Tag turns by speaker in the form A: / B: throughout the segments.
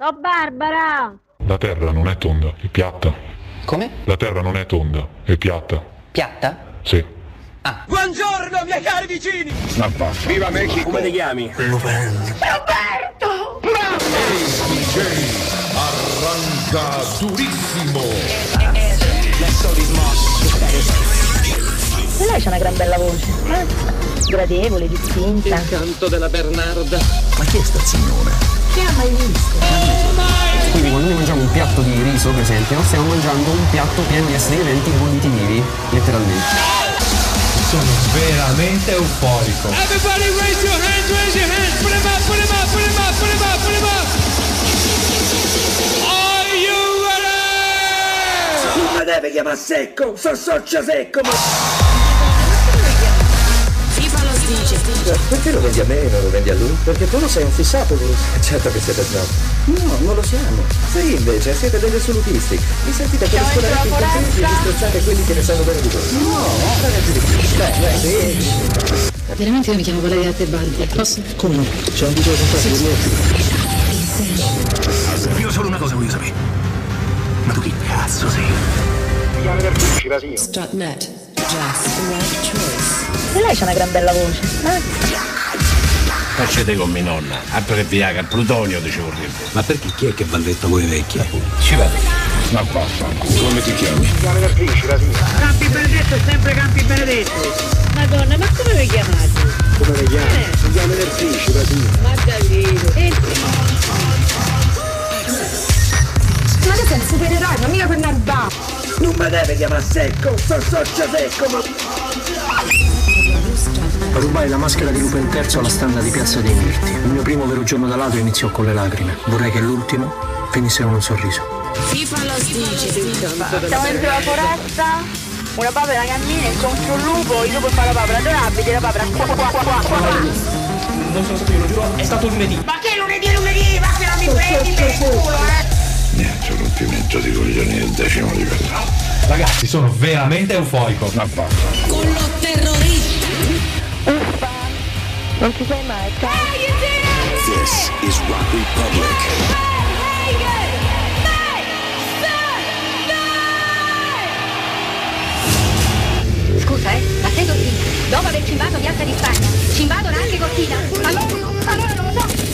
A: Sto Barbara!
B: La terra non è tonda, è piatta.
C: Come?
B: La terra non è tonda, è piatta.
C: Piatta?
B: Sì.
D: Buongiorno, miei cari vicini!
B: Basta.
D: Viva Mexico! Come ti chiami?
E: Arranca durissimo.
A: E lei c'ha una gran bella voce. Eh? Gradevole, distinta.
D: Canto della Bernarda.
E: Ma chi è sta signora?
F: Quindi quando noi mangiamo un piatto di riso, per esempio, stiamo mangiando un piatto pieno di esseri viventi conditi vivi, letteralmente.
G: Sono veramente euforico.
H: Everybody raise your hands, raise your hands. Put them up, put them up, put them up, put them up, put them up. Are you ready?
D: Non mi deve chiamare secco, sono socio secco, ma...
I: dice.
J: Perché lo vendi a me e non lo vendi a lui? Perché tu lo sei un fissato, Bruce. Certo che siete snob. No, non lo siamo. Sì, invece, siete degli assolutisti. Vi sentite come scolarti in contenti e disprezzate quelli che ne sanno bene di voi. No. Beh, sì.
I: Veramente io mi chiamo Valeria Tebaldi. Posso?
J: Come no? C'è un video con te,
E: Io solo una cosa voglio sapere. Ma tu chi cazzo sei?
I: Strutnet. Just the right choice.
A: E lei c'ha una gran bella voce. Eh?
G: Facete con mia nonna, abbreviaga, il plutonio dicevo prima.
E: Ma perché chi è che va letto voi vecchia?
G: Ci vado.
B: Ma basta. Come ti chiami?
D: Campi Benedetto è sempre Campi Benedetto!
A: Madonna, ma come vi chiamate?
J: Come le chiami? Si chiama Nerfici, la signora.
A: Maddalino. E
I: Ma tu sei un supereroe, ma mica per Narba.
D: Non mi deve chiamare secco, sono socio secco, ma...
J: Rubai la maschera di Lupin III alla standa di Piazza dei Mirti. Il mio primo vero giorno da ladro iniziò con le lacrime. Vorrei che l'ultimo finisse con un sorriso.
I: FIFA lo dice.
A: siamo dentro la foresta. Una papera cammina incontro un lupo, il lupo fa la papera adorabile, la papera qua qua qua qua qua.
F: Non sono stato io, lo giuro, è stato lunedì.
D: Ma che lunedì è lunedì? Ma che non mi prendi per il culo, eh!
B: Niente rompimento di coglioni del decimo livello.
G: Ragazzi, sono veramente.
B: Ma basta.
I: Con lo terrorista.
A: Uffa. Non ci sei mai, ciao.
E: This is Rock Republic.
I: Scusa, eh, ma sei Cortina? Dopo aver cimbato Piazza di Spagna, ci invadono anche Cortina? Allora, allora non lo so,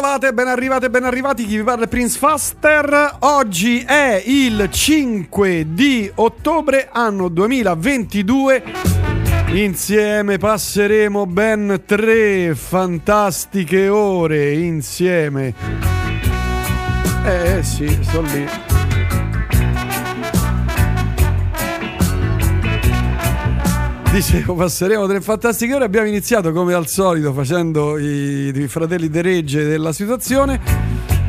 C: Trovate, ben arrivate, ben arrivati. Chi vi parla è Prince Faster. Oggi è il 5 di ottobre, anno 2022. Insieme passeremo ben tre fantastiche ore insieme. Eh sì, sono lì. Dicevo, passeremo tre fantastiche ore. Abbiamo iniziato come al solito facendo i, i fratelli de regge della situazione.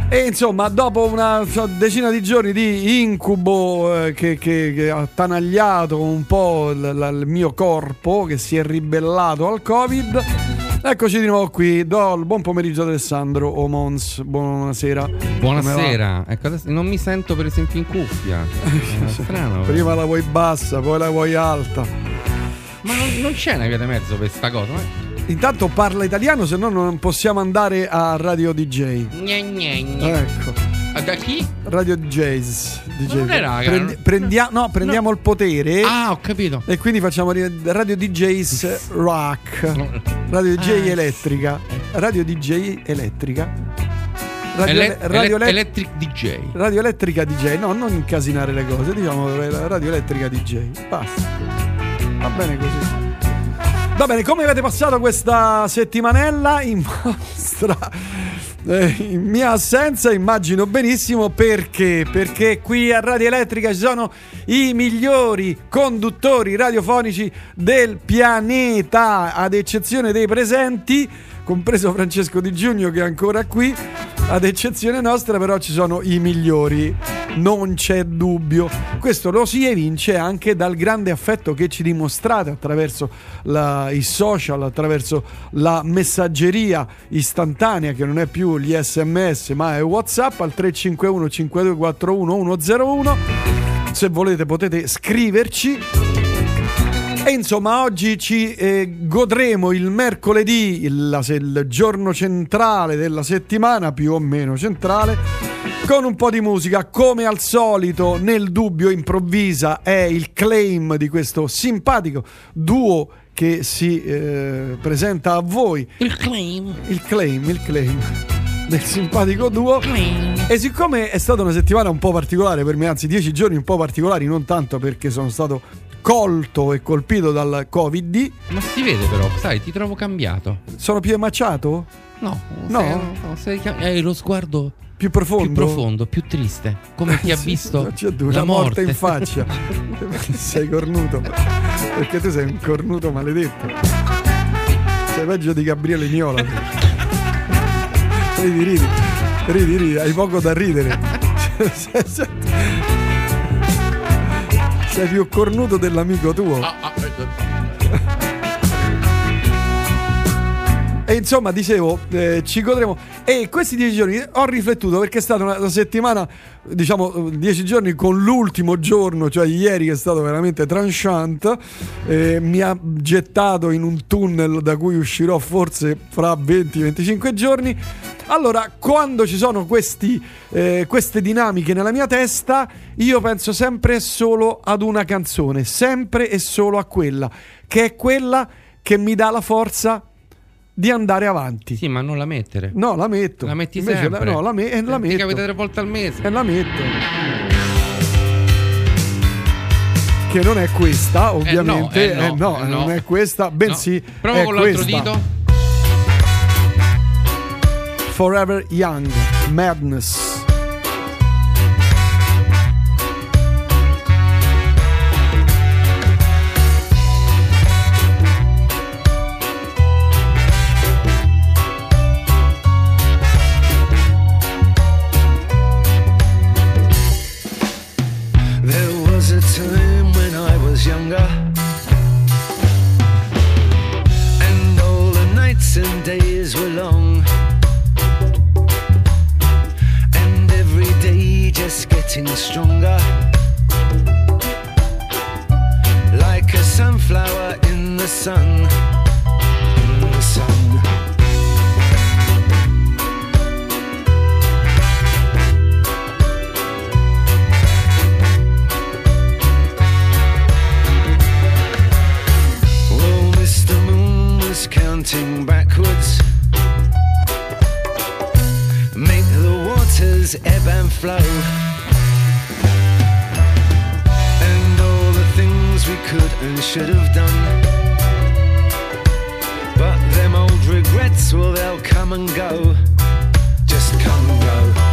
C: E insomma, dopo una decina di giorni di incubo eh, che, che, che, ha tanagliato un po' l- l- il mio corpo, che si è ribellato al Covid, eccoci di nuovo qui. Do il buon pomeriggio ad Alessandro o Mons. Buonasera.
K: Buonasera. Ecco, adesso non mi sento per esempio in cuffia. È strano.
C: Prima la vuoi bassa, poi la vuoi alta.
K: Ma non, non c'è una via di mezzo per sta cosa. Ma...
C: Intanto parla italiano, se no non possiamo andare a Radio DJ.
K: Gne, gne, gne.
C: Ecco.
K: Da chi?
C: Radio DJs. DJ.
K: non è raga,
C: Prendi- prendia- no, prendiamo
K: No.
C: il potere.
K: Ah, ho capito.
C: E quindi facciamo Radio DJs Rock. Radio DJ
K: Ah.
C: Elettrica. Radio DJ Elettrica. Radio,
K: Ele-
C: Radio
K: Ele- Electric DJ.
C: Radio Elettrica DJ. No, non incasinare le cose. Diciamo Radio Elettrica DJ. Basta. Va bene così. Va bene, come avete passato questa settimanella? In vostra eh, in mia assenza immagino benissimo perché? Perché qui a Radio Elettrica ci sono i migliori conduttori radiofonici del pianeta ad eccezione dei presenti compreso Francesco Di Giugno che è ancora qui ad eccezione nostra però ci sono i migliori. Non c'è dubbio. Questo lo si evince anche dal grande affetto che ci dimostrate attraverso la- i social attraverso la messaggeria istantanea che non è più gli sms ma è whatsapp al 351 5241 101 se volete potete scriverci e insomma, oggi ci eh, godremo il mercoledì, il, il giorno centrale della settimana, più o meno centrale, con un po' di musica. Come al solito, nel dubbio improvvisa è il claim di questo simpatico duo che si eh, presenta a voi.
K: Il claim.
C: Il claim, il claim del simpatico duo. E siccome è stata una settimana un po' particolare per me, anzi dieci giorni un po' particolari, non tanto perché sono stato colto e colpito dal Covid,
K: Ma si vede però, sai, ti trovo cambiato.
C: sono più emmacciato?
K: No,
C: No?
K: sei- no, sei hai lo sguardo
C: Più profondo?
K: più profondo, più triste. Come chi ha
C: Sì,
K: visto
C: due,
K: la
C: una morte
K: morte
C: in faccia. sei cornuto. Perché tu sei un cornuto maledetto. Sei peggio di Gabriele Niola. ridi, ridi. Ridi, ridi, hai poco da ridere. sei, più cornuto dell'amico tuo.
K: Ah,
C: E insomma, dicevo, eh, ci godremo. E questi dieci giorni ho riflettuto perché è stata una, settimana, diciamo, eh, dieci giorni con l'ultimo giorno, cioè ieri, che è stato veramente tranchant. eh, mi ha gettato in un tunnel da cui uscirò forse fra 20-25 giorni. Allora, quando ci sono questi, eh, queste dinamiche nella mia testa, io penso sempre e solo ad una canzone, sempre e solo a quella, che è quella che mi dà la forza di andare avanti.
K: Sì, ma non la mettere.
C: No, la metto.
K: La metti
C: Invece
K: sempre.
C: La, no, la, me- eh, la metto.
K: capita tre volte al mese.
C: E la metto. Che non è questa, ovviamente.
K: eh no,
C: Eh no,
K: eh no.
C: non è questa, bensì.
K: Prova con l'altro
C: questa.
K: dito.
C: Forever Young, Madness.
L: getting stronger. Like a sunflower in the sun. In the sun. Oh, counting backwards. Make the waters ebb and flow. Things we could and should have done. But them old regrets, well, they'll come and go. Just come and go.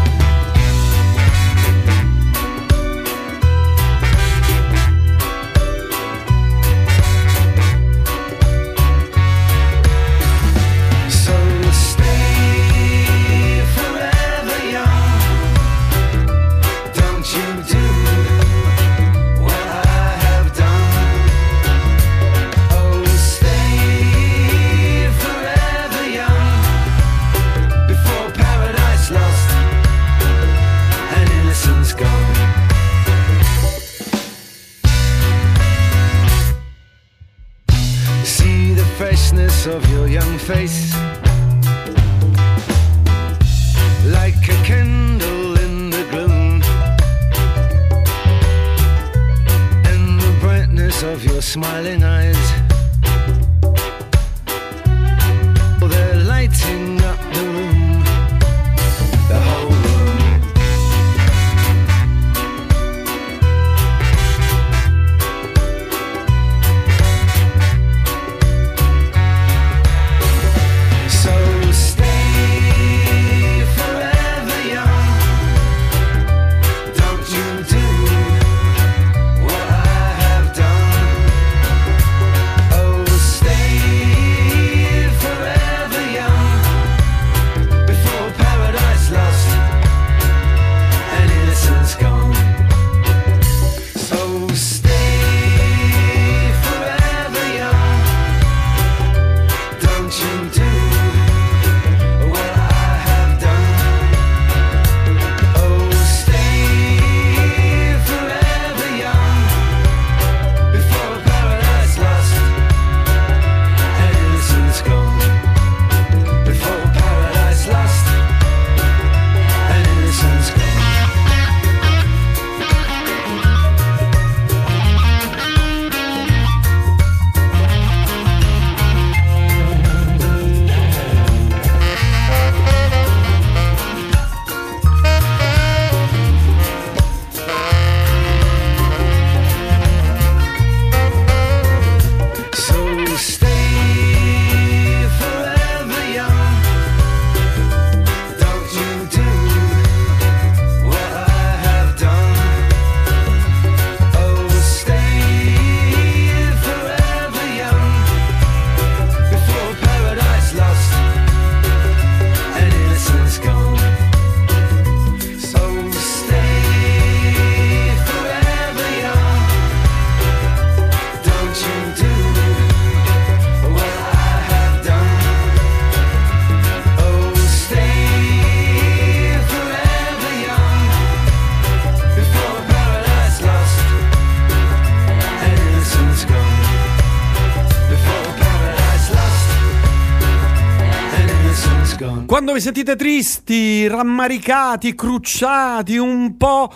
C: Quando vi sentite tristi, rammaricati, crucciati, un po'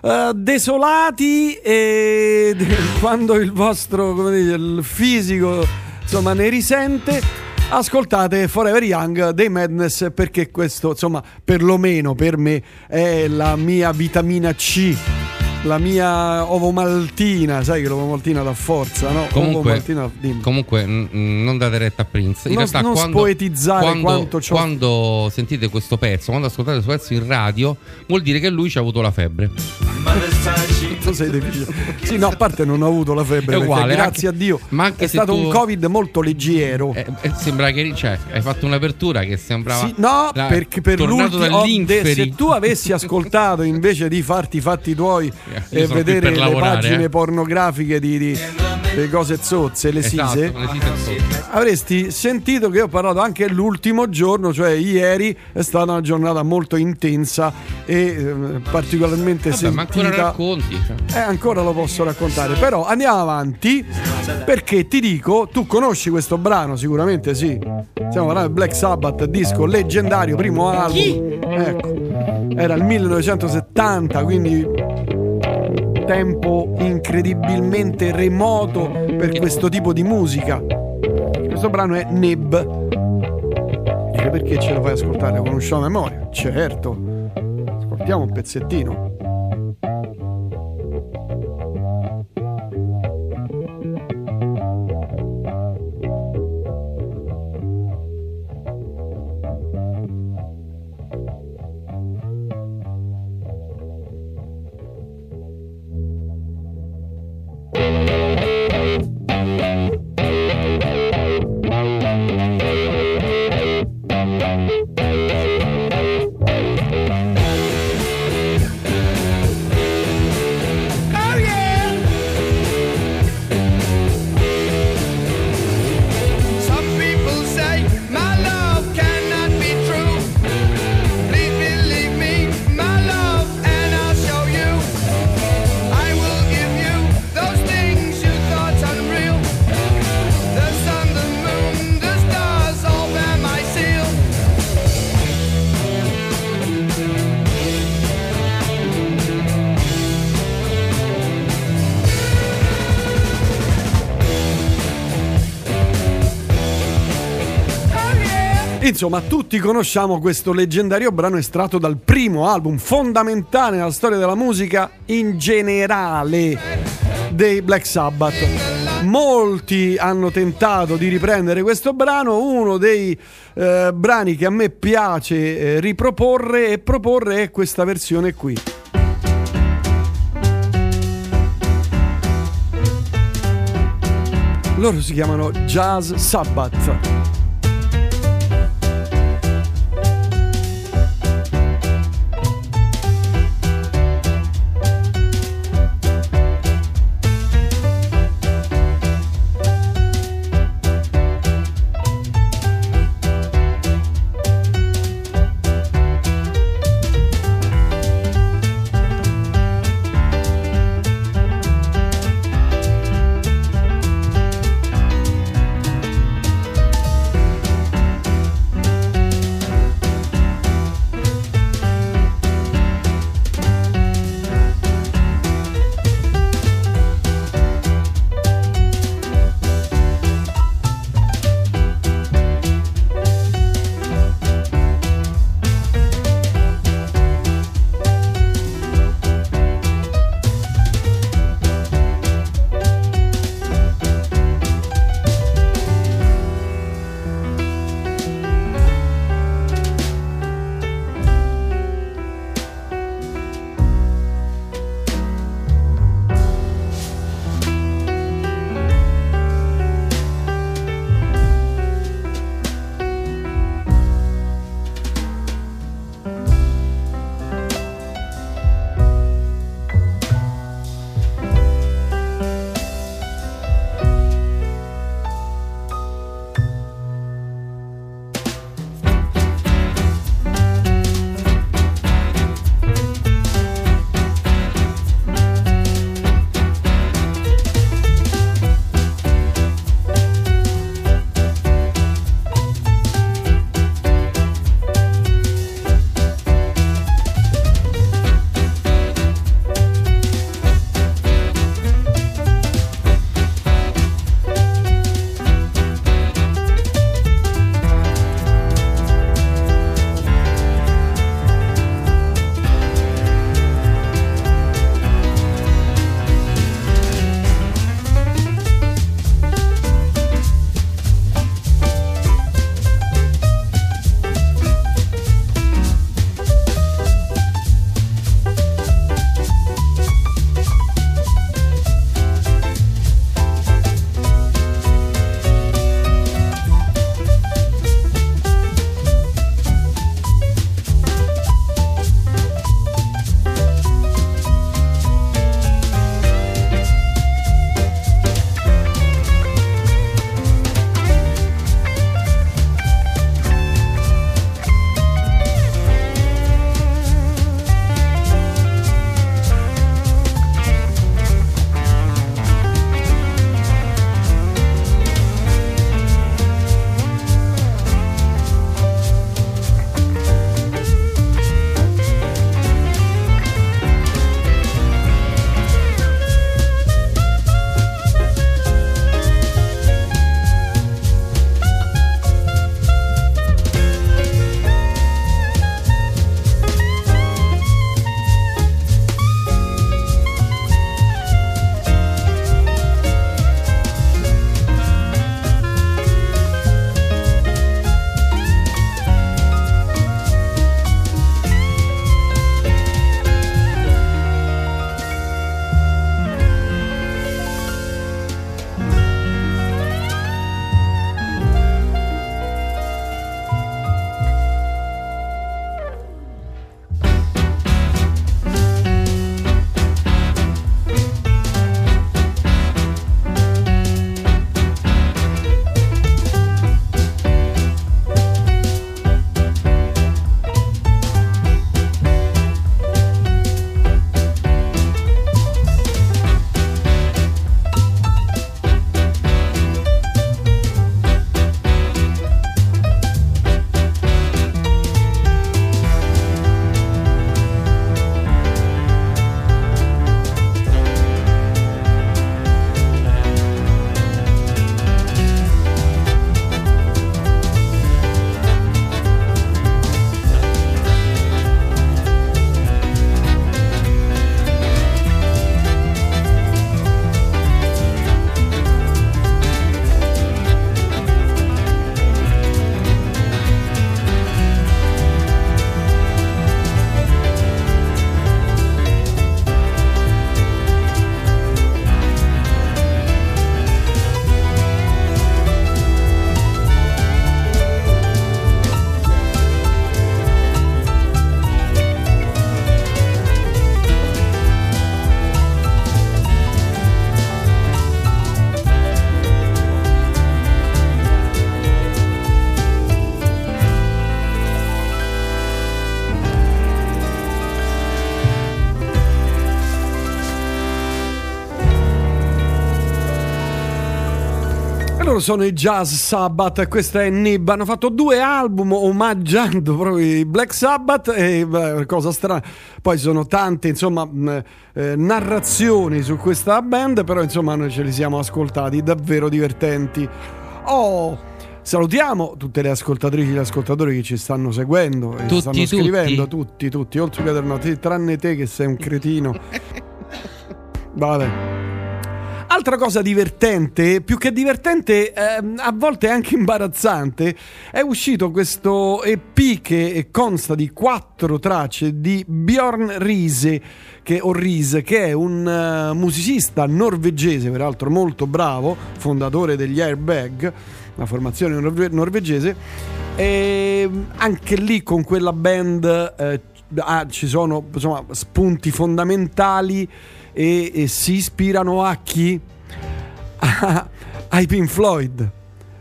C: eh, desolati e quando il vostro dire, il fisico insomma ne risente ascoltate Forever Young dei Madness perché questo insomma perlomeno per me è la mia vitamina C la mia ovomaltina sai che l'ovomaltina dà forza no?
K: Comunque,
C: Ovomaltina, dimmi.
K: comunque n- non date retta a Prince. In
C: Non-
K: realtà,
C: non
K: quando,
C: spoetizzare
K: quando,
C: quanto c'ho-
K: quando sentite questo pezzo, quando ascoltate questo pezzo in radio, vuol dire che lui ci ha avuto la febbre.
C: Tu sei difficile. Sì, no, a parte non ho avuto la febbre,
K: uguale,
C: grazie
K: anche-
C: a Dio
K: ma anche
C: è stato
K: tu-
C: un Covid molto leggero.
K: E sembra che cioè, hai fatto un'apertura che sembrava.
C: Sì, no,
K: la-
C: perché per l'ultimo oh,
K: dall'inferi.
C: se tu avessi ascoltato invece di farti i fatti tuoi
K: io
C: e
K: qui
C: vedere le
K: lavorare,
C: pagine
K: eh.
C: pornografiche di, di- le cose zozze, le
K: Esatto,
C: sise,
K: le sise zozze.
C: avresti sentito che ho parlato anche l'ultimo giorno, cioè ieri è stata una giornata molto intensa e eh, particolarmente
K: Vabbè, ma ancora
C: sentita.
K: racconti. cioè.
C: Eh, ancora lo posso raccontare, però andiamo avanti perché ti dico, tu conosci questo brano sicuramente sì. Stiamo parlando di Black Sabbath, disco leggendario, primo album. Ecco. Era il 1970, quindi tempo incredibilmente remoto per questo tipo di musica. Questo brano è Neb. E perché ce lo fai ascoltare? Conosciamo a memoria? Certo. ascoltiamo un pezzettino. Insomma, tutti conosciamo questo leggendario brano estratto dal primo album fondamentale nella storia della musica in generale dei Black Sabbath. Molti hanno tentato di riprendere questo brano, uno dei eh, brani che a me piace eh, riproporre e proporre è questa versione qui. Loro si chiamano Jazz Sabbath. Sono i Jazz Sabbath questa è Nib. Hanno fatto due album omaggiando proprio i Black Sabbath e beh, cosa strana. Poi sono tante, insomma, mh, eh, narrazioni su questa band, però insomma noi ce li siamo ascoltati, davvero divertenti. Oh, salutiamo tutte le ascoltatrici e gli ascoltatori che ci stanno seguendo e
K: Tutti,
C: stanno
K: tutti.
C: scrivendo, tutti, tutti, together no, te- tranne te che sei un cretino. Vabbè. Altra cosa divertente, più che divertente, ehm, a volte anche imbarazzante, è uscito questo EP che consta di quattro tracce di Bjorn Riese, che, Riese, che è un eh, musicista norvegese, peraltro molto bravo, fondatore degli Airbag, una formazione norve- norvegese. E anche lì con quella band eh, ah, ci sono insomma, spunti fondamentali e, e si ispirano a chi? A- ai Pink Floyd.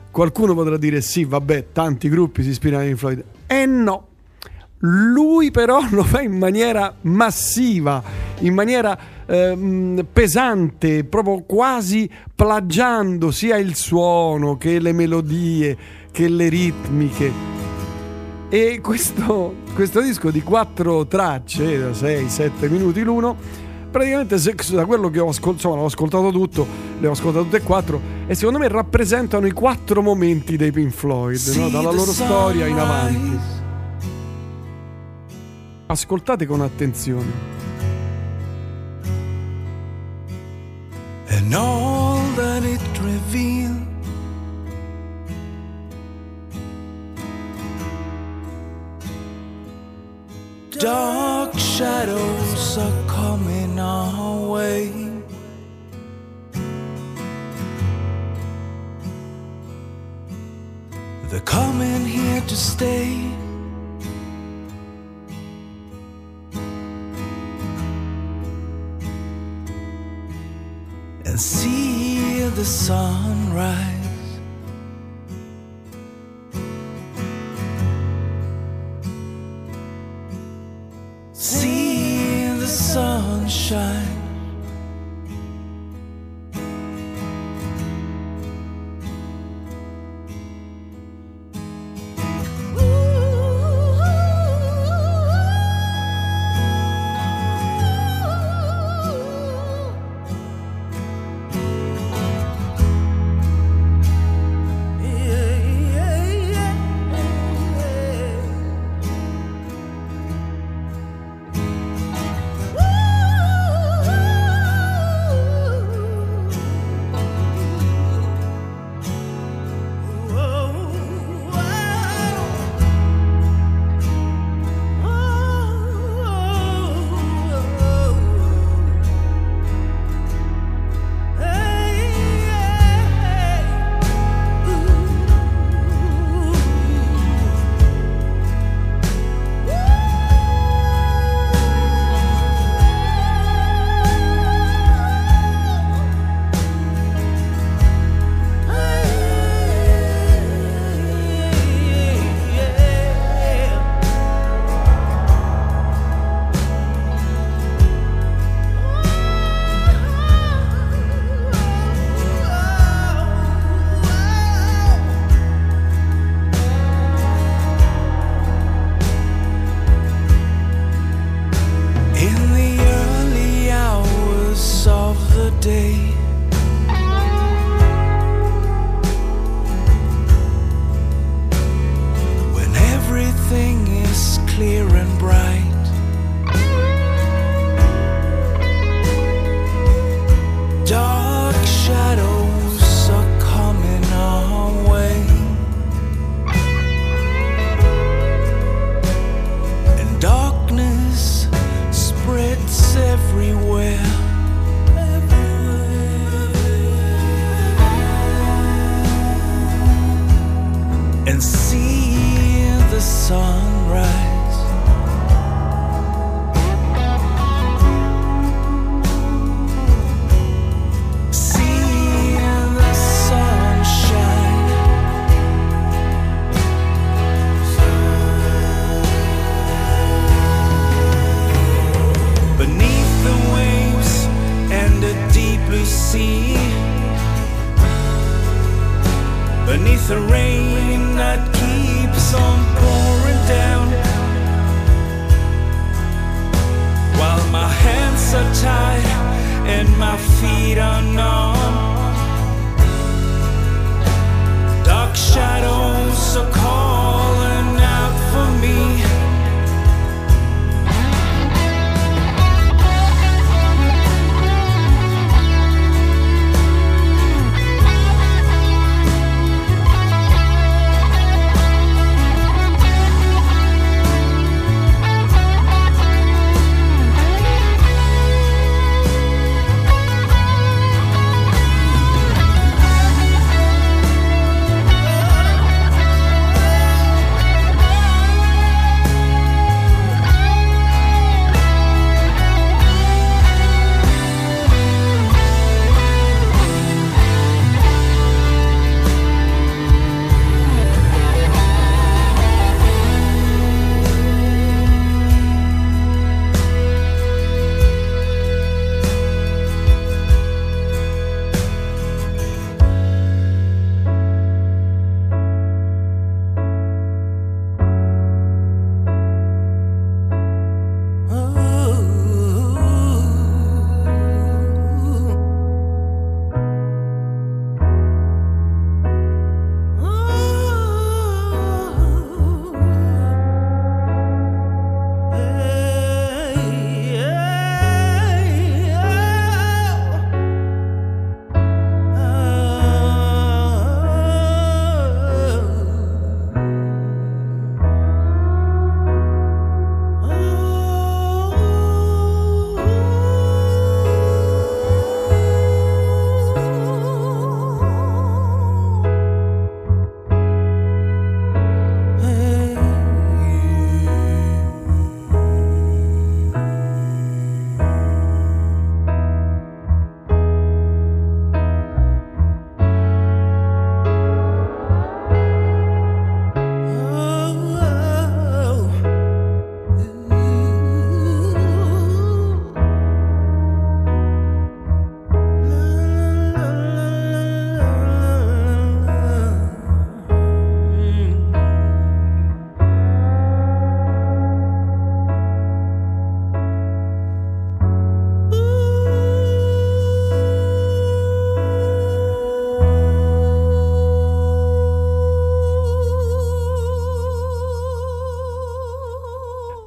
C: Qualcuno potrà dire sì, vabbè, tanti gruppi si ispirano ai Pink Floyd. E no. Lui però lo fa in maniera massiva, in maniera ehm, pesante, proprio quasi plagiando sia il suono che le melodie, che le ritmiche. E questo, questo disco di quattro tracce, da 6-7 minuti l'uno, praticamente se- da quello che ho ascoltato, insomma, l'ho ascoltato tutto, le ho ascoltate tutte e quattro, e secondo me rappresentano i quattro momenti dei Pink Floyd, no? dalla loro storia in avanti. Ascoltate con attenzione.
M: and all that it revealed. Dark shadows are coming our way. They're coming here to stay. and see the sunrise. 山。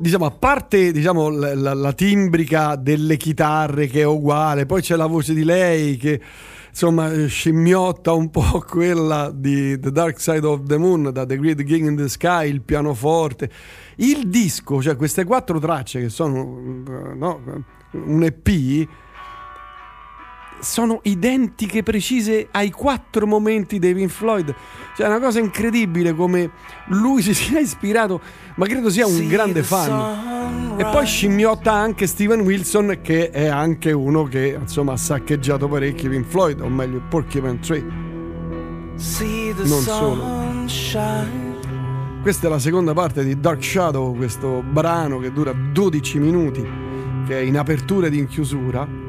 C: Diciamo, a parte diciamo, la, la- la timbrica delle chitarre che è uguale, poi c'è la voce di lei che insomma eh, scimmiotta un po' quella di The Dark Side of the Moon da The Great King in the Sky, il pianoforte. Il disco, cioè queste quattro tracce che sono eh, no, un EP, sono identiche, precise ai quattro momenti dei Pink Floyd. Cioè, è una cosa incredibile come lui si sia ispirato, ma credo sia un grande fan. E poi scimmiotta anche Steven Wilson, che è anche uno che insomma ha saccheggiato parecchi Pink Floyd, o meglio, Porcupine Tree. Non solo. Questa è la seconda parte di Dark Shadow, questo brano che dura 12 minuti, che è in apertura ed in chiusura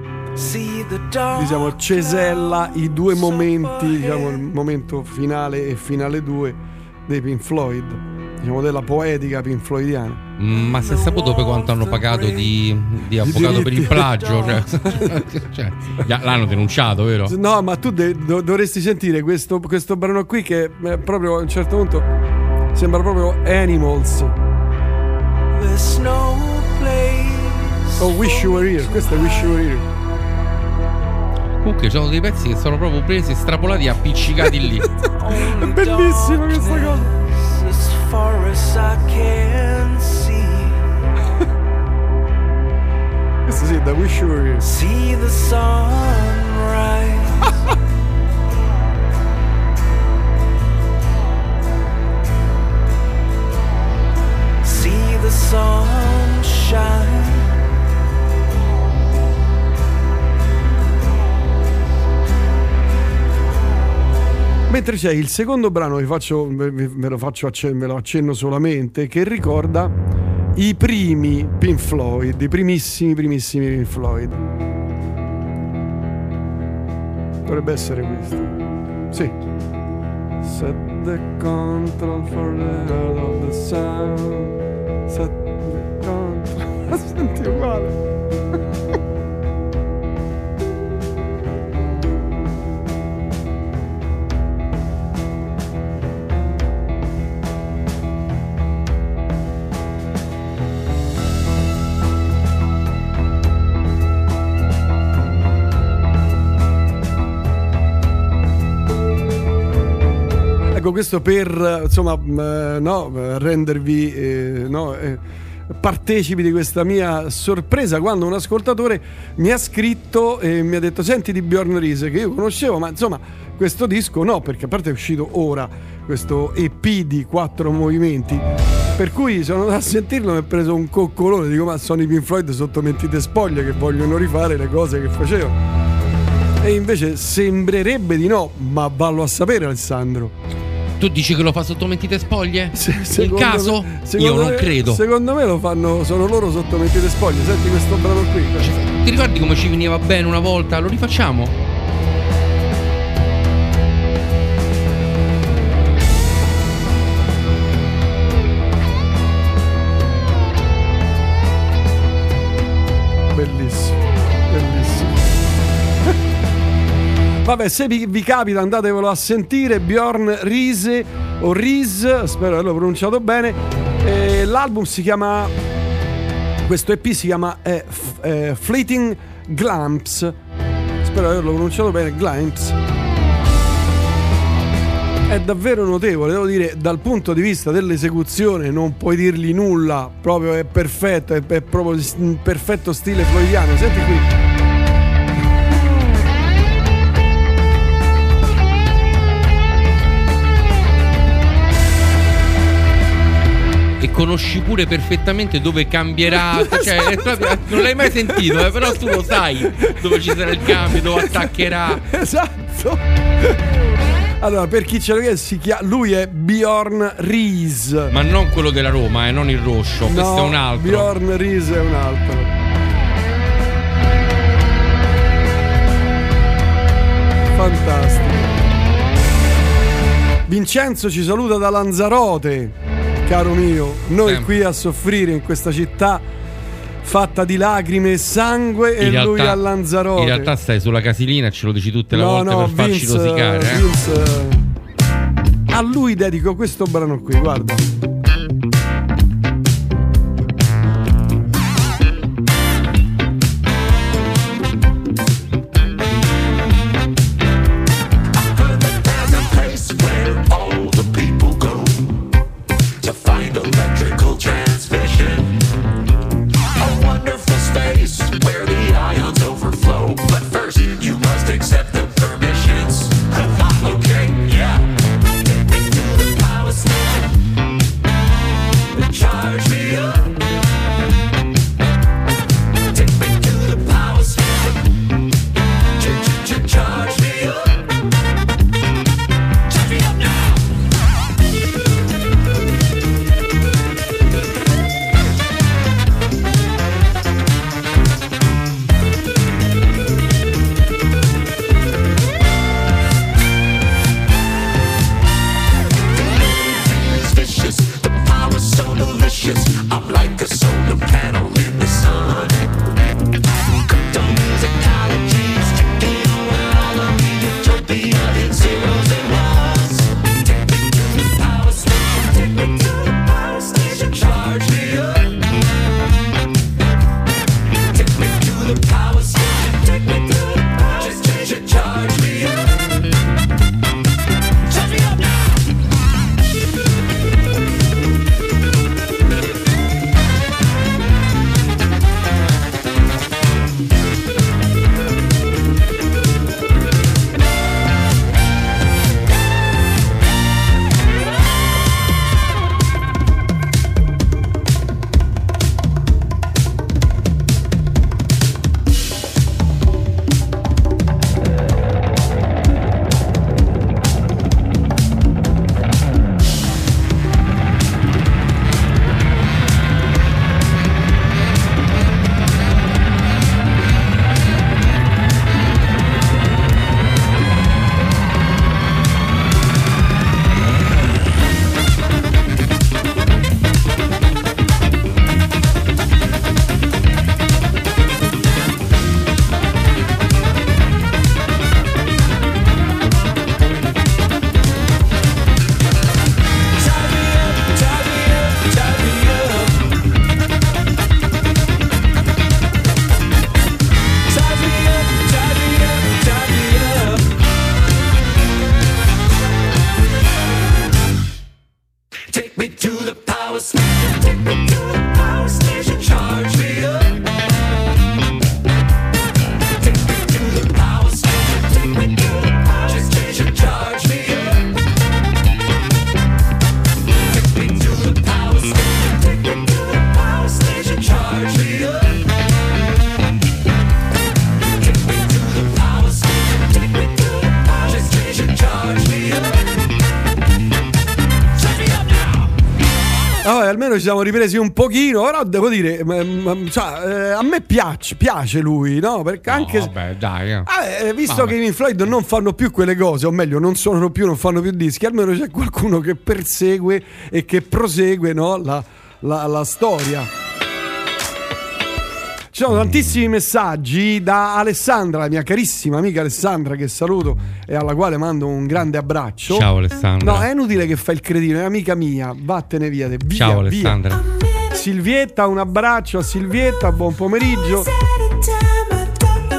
C: diciamo, cesella i due momenti, diciamo, il momento finale e finale 2 dei Pink Floyd, diciamo della poetica Pink Floydiana.
K: Mm, Ma si è saputo per quanto hanno pagato di, di avvocato per il plagio? Cioè, cioè, l'hanno denunciato, vero?
C: No, ma tu de- do- dovresti sentire questo, questo brano qui che eh, proprio a un certo punto sembra proprio Animals. O Wish You Were Here, questo è Wish You Were Here.
K: Comunque ci sono dei pezzi che sono proprio presi, estrapolati e appiccicati lì.
C: È bellissima questa cosa.
H: As far as I can see.
C: Questo sì, è da Wish You Were Here.
H: See the sunrise.
C: Mentre c'è il secondo brano, vi faccio, ve lo faccio acce- ve lo accenno solamente, che ricorda i primi Pink Floyd, i primissimi, primissimi Pink Floyd. Dovrebbe essere questo. Sì. Set the control for the heart of the sun. Set the control. Senti uguale. Ecco, questo per insomma, eh, no, rendervi eh, no, eh, partecipi di questa mia sorpresa quando un ascoltatore mi ha scritto e mi ha detto: Senti di Bjorn Riese, che io conoscevo, ma insomma, questo disco no, perché a parte è uscito ora questo EP di quattro movimenti. Per cui sono andato a sentirlo mi ho preso un coccolone. Dico, ma sono i Pink Floyd sotto mentite spoglie che vogliono rifare le cose che facevano. E invece sembrerebbe di no, ma vallo a sapere, Alessandro.
K: Tu dici che lo fa sotto mentite spoglie? In
C: Secondo
K: caso?
C: me-
K: Io non
C: me-
K: credo.
C: Secondo me lo fanno, sono loro sotto mentite spoglie. Senti questo brano qui.
K: Ti ricordi come ci veniva bene una volta? Lo rifacciamo?
C: Vabbè, se vi, vi capita andatevelo a sentire Bjorn Riese o Ries, spero di averlo pronunciato bene. E l'album si chiama questo EP si chiama eh, F- eh, Fleeting Glamps. Spero di averlo pronunciato bene, Glamps. È davvero notevole, devo dire, dal punto di vista dell'esecuzione non puoi dirgli nulla, proprio è perfetto, è, è proprio in perfetto stile floydiano. Senti qui.
K: E conosci pure perfettamente dove cambierà. Cioè, è proprio- non l'hai mai sentito, eh, però tu lo sai dove ci sarà il cambio, dove attaccherà.
C: Esatto. Allora, per chi ce lo chiede, si chia- lui è Bjorn Ries.
K: Ma non quello della Roma, eh, non il questo
C: No,
K: è un altro.
C: Bjorn Ries è un altro. Fantastico. Vincenzo ci saluta da Lanzarote, caro mio. Noi
K: Sempre.
C: qui a soffrire in questa città fatta di lacrime e sangue e
K: In
C: lui
K: realtà-
C: a Lanzarote.
K: In realtà stai sulla casilina e ce lo dici tutte le
C: no,
K: volte
C: no,
K: per farci
C: Vince,
K: rosicare. Eh?
C: Vince, a lui dedico questo brano qui, guarda. Siamo ripresi un pochino, però devo dire, cioè, eh, a me piace, piace lui, no? Perché anche...
K: Vabbè, dai. eh.
C: Ah, eh, visto
K: Vabbè.
C: che i Pink Floyd non fanno più quelle cose, o meglio, non suonano più, non fanno più dischi, almeno c'è qualcuno che persegue e che prosegue no, la, la- la storia. Ci sono tantissimi messaggi da Alessandra, la mia carissima amica Alessandra, che saluto e alla quale mando un grande abbraccio.
K: Ciao, Alessandra.
C: No, è inutile che fai il cretino, è amica mia, vattene via. te, via
K: Ciao
C: via.
K: Alessandra.
C: Silvietta, un abbraccio a Silvietta, buon pomeriggio.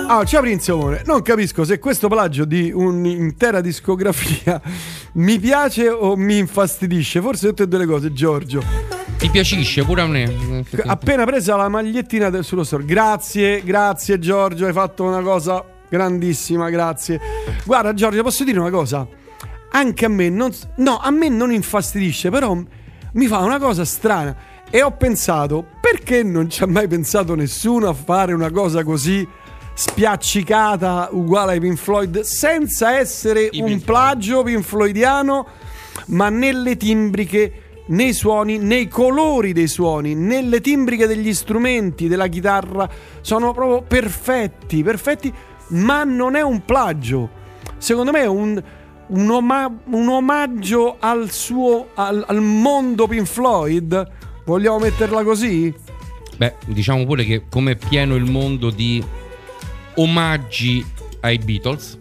C: Ah, ciao Prince Amore, non capisco se questo plagio di un'intera discografia mi piace o mi infastidisce, forse tutte e due le cose, Giorgio.
K: Ti piacisce pure a me.
C: Appena presa la magliettina del- sullo store. Grazie, grazie Giorgio, hai fatto una cosa grandissima, grazie. Guarda Giorgio, posso dire una cosa? Anche a me non no, a me non infastidisce, però mi fa una cosa strana e ho pensato, perché non ci ha mai pensato nessuno a fare una cosa così spiaccicata uguale ai Pink Floyd senza essere un plagio Pink Floydiano, ma nelle timbriche nei suoni, nei colori dei suoni, nelle timbriche degli strumenti, della chitarra, sono proprio perfetti, perfetti, ma non è un plagio. Secondo me è un, un, oma- un omaggio al suo, al, al mondo Pink Floyd. Vogliamo metterla così?
K: Beh, diciamo pure che come è pieno il mondo di omaggi ai Beatles.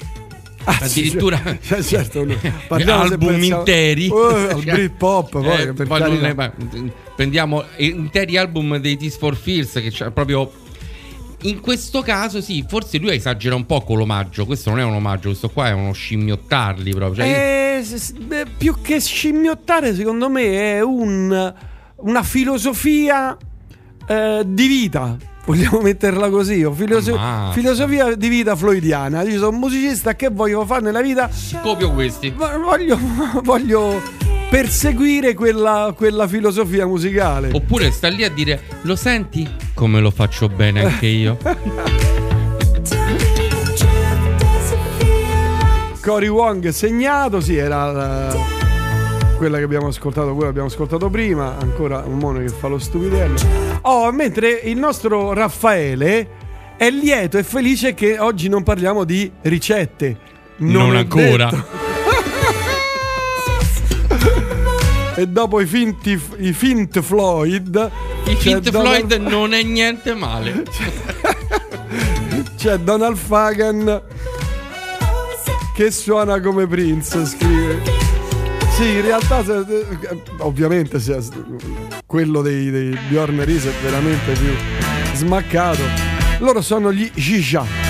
K: Addirittura
C: Ah, certo, no. Parliamo se
K: album
C: pensiamo-
K: interi
C: Eh, al Britpop, poi,
K: Eh, poi non ma- prendiamo interi album dei Tears for Fears che c'è proprio in questo caso sì forse lui esagera un po' con l'omaggio questo non è un omaggio questo qua è uno scimmiottarli proprio cioè,
C: Eh, più che scimmiottare, secondo me è un- una filosofia eh, di vita. Vogliamo metterla così? o filoso- filosofia di vita floydiana. Io sono un musicista che voglio fare nella vita.
K: copio questi
C: Vo- Voglio, voglio perseguire quella, quella filosofia musicale.
K: Oppure sta lì a dire: Lo senti? Come lo faccio bene anche io.
C: Cory Wong segnato, sì, era la- quella che abbiamo ascoltato, quella che abbiamo ascoltato prima, ancora un mono che fa lo stupidello. Oh, mentre il nostro Raffaele è lieto e felice che oggi non parliamo di ricette.
K: Non
C: è
K: ancora.
C: e dopo i finti i Fint Floyd
K: Kid
C: Donald-
K: Floyd non è niente male.
C: C'è Donald Fagan che suona come Prince, scrive. Sì, in realtà eh, ovviamente se- quello dei, dei Bjorn Reese è veramente più smaccato. Loro sono gli Jija.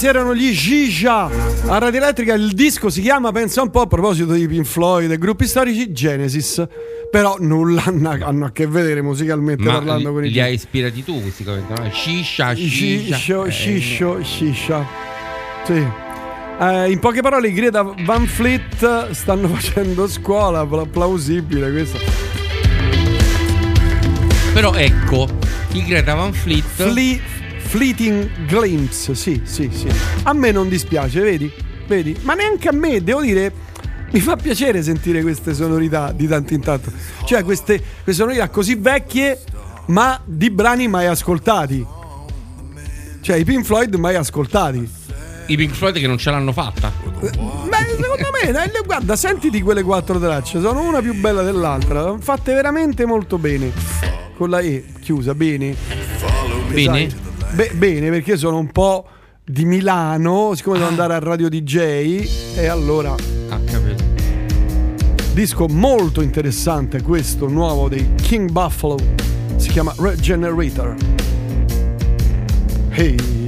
C: Questi erano gli Shisha a Radio Elettrica. Il disco si chiama, pensa un po' a proposito di Pink Floyd e gruppi storici, Genesis. Però nulla hanno, a che vedere musicalmente
K: Ma
C: parlando
K: li,
C: con i
K: li hai ispirati tu questi commenti, no? Shisha, shisha.
C: Shisho,
K: Eh,
C: shisho, shisha. Sì. Eh, in poche parole, i Greta Van Fleet stanno facendo scuola, pla- plausibile questo.
K: Però ecco, i Greta Van Fleet.
C: Fle- fleeting Glimpse, sì, sì, sì. A me non dispiace, vedi? Vedi? Ma neanche a me, devo dire, mi fa piacere sentire queste sonorità di tanto in tanto. Cioè, queste, queste sonorità così vecchie, ma di brani mai ascoltati. Cioè, i Pink Floyd mai ascoltati.
K: I Pink Floyd che non ce l'hanno fatta.
C: Beh, secondo me, dai, guarda, sentiti quelle quattro tracce, sono una più bella dell'altra, fatte veramente molto bene. Con la E chiusa, bene.
K: Bene?
C: Be- bene, perché sono un po' di Milano, siccome devo andare a Radio DJ, e allora.
K: Ah, capito.
C: Disco molto interessante questo nuovo dei King Buffalo. Si chiama Regenerator. Hey.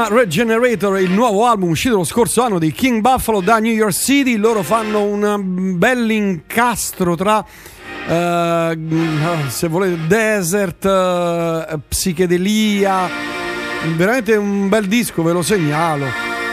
C: Chiama Regenerator, il nuovo album uscito lo scorso anno di King Buffalo da New York City. Loro fanno un bell'incastro tra, eh, se volete, desert, eh, psichedelia. Veramente un bel disco, ve lo segnalo.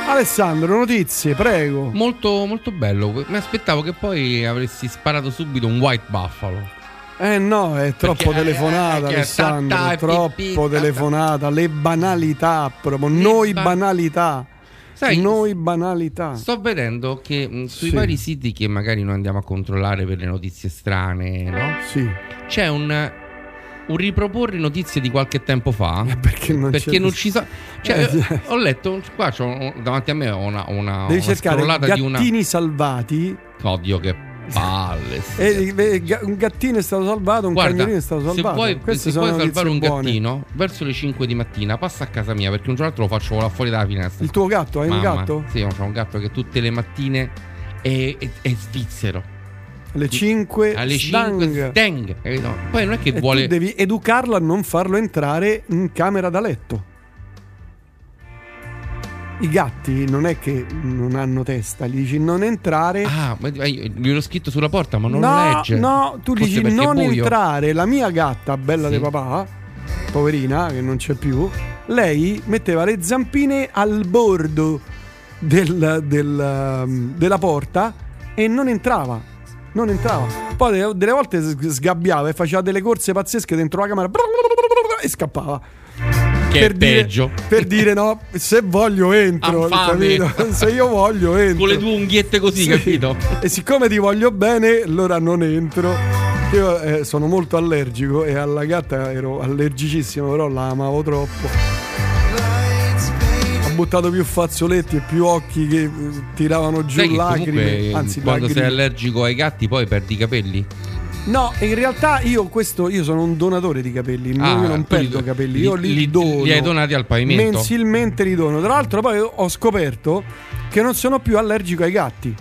C: Alessandro, notizie, prego.
K: Molto, molto bello. Mi aspettavo che poi avresti sparato subito un White Buffalo.
C: Eh no, è troppo
K: Perché,
C: telefonata
K: eh,
C: Alessandro,
K: ta-
C: troppo
K: pi- pi- ta- ta-
C: telefonata, le banalità proprio, noi
K: ba-
C: banalità.
K: Sai,
C: noi banalità.
K: Sto vedendo che mh, sui
C: Sì.
K: vari siti che magari noi andiamo a controllare per le notizie strane, no?
C: Sì.
K: C'è un, un riproporre notizie di qualche tempo fa.
C: perché non
K: perché non ci so. Cioè,
C: Eh, sì.
K: ho letto qua c'ho, davanti a me ho una, una,
C: Devi
K: una scrollata di una.
C: gattini salvati.
K: Oddio, che palle.
C: E, un gattino è stato salvato, un
K: Guarda,
C: cagnolino è stato
K: se
C: salvato.
K: vuoi,
C: Queste
K: se vuoi salvare un
C: buone.
K: gattino verso le 5 di mattina, passa a casa mia perché un giorno lo faccio volare fuori dalla finestra.
C: Il tuo gatto, hai un
K: Mamma,
C: gatto?
K: Sì, ho un gatto che tutte le mattine è, è, è svizzero.
C: Alle 5
K: Alle 5 stang, capito? Poi non è che
C: E
K: vuole.
C: devi educarlo a non farlo entrare in camera da letto. I gatti non è che non hanno testa, gli dici non entrare.
K: Ah, ma gliel'ho scritto sulla porta, ma non
C: no,
K: lo legge.
C: no, tu
K: Forse
C: dici non entrare. La mia gatta, bella
K: Sì.
C: di papà, poverina che non c'è più, lei metteva le zampine al bordo del- del, um, della porta e non entrava. Non entrava. Poi delle, volte sgabbiava e faceva delle corse pazzesche dentro la camera e scappava.
K: Che
C: per dire. Per dire no, se voglio entro.
K: Ha?
C: Se io voglio entro.
K: Con le tue unghiette così,
C: Sì.
K: capito?
C: E siccome ti voglio bene, allora non entro. Io eh, sono molto allergico e alla gatta ero allergicissimo, però la amavo troppo. Ho buttato più fazzoletti e più occhi che eh, tiravano giù
K: Sai
C: lacrime.
K: comunque
C: Anzi,
K: quando sei
C: lacrime.
K: allergico ai gatti poi perdi i capelli?
C: No, in realtà io questo io sono un donatore di capelli,
K: Ah,
C: io non
K: tu li-
C: perdo capelli, io li,
K: li-
C: dono.
K: li hai donati al pavimento?
C: Mensilmente li dono. Tra l'altro poi ho scoperto che non sono più allergico ai gatti.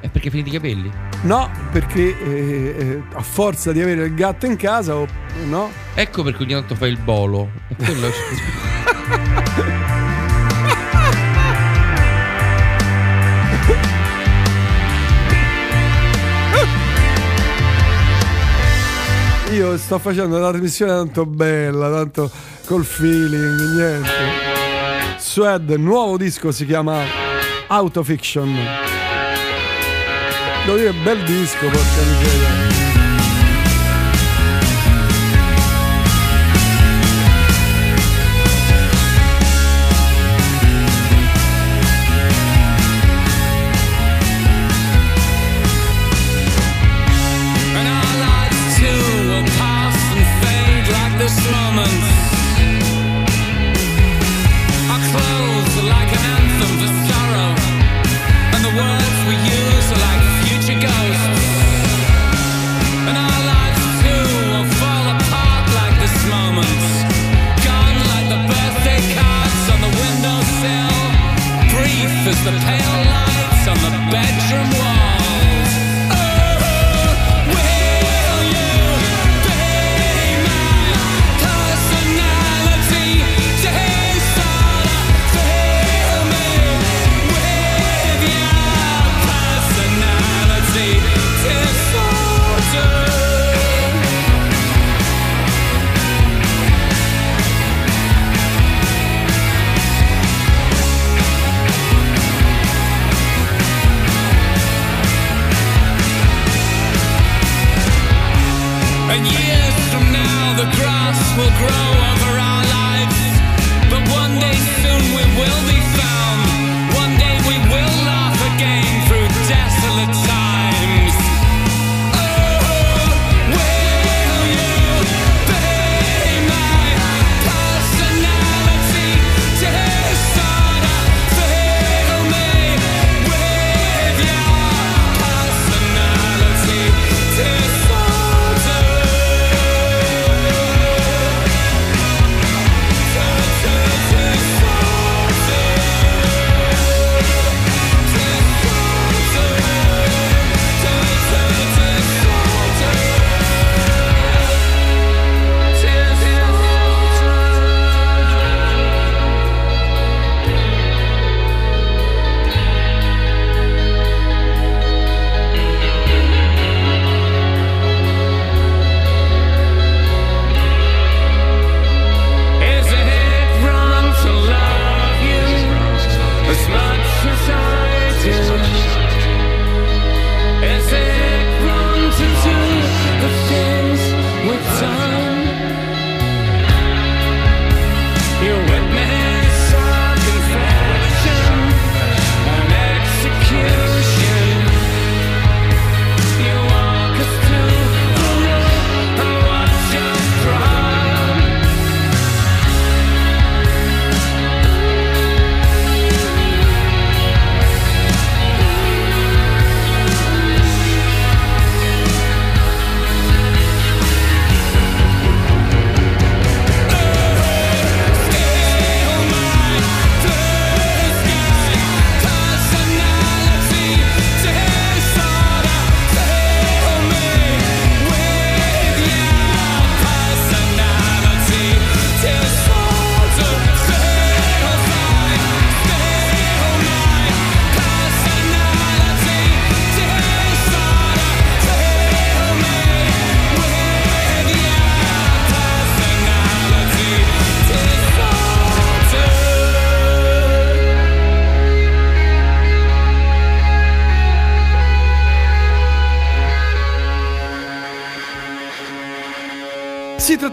K: È perché finiti i capelli?
C: No, perché eh, eh, a forza di avere il gatto in casa, o, no?
K: Ecco perché ogni tanto fai il bolo. Quello
C: Io sto facendo una trasmissione tanto bella, tanto col feeling, niente. Swed, nuovo disco si chiama Autofiction. Devo dire, bel disco, porca miseria.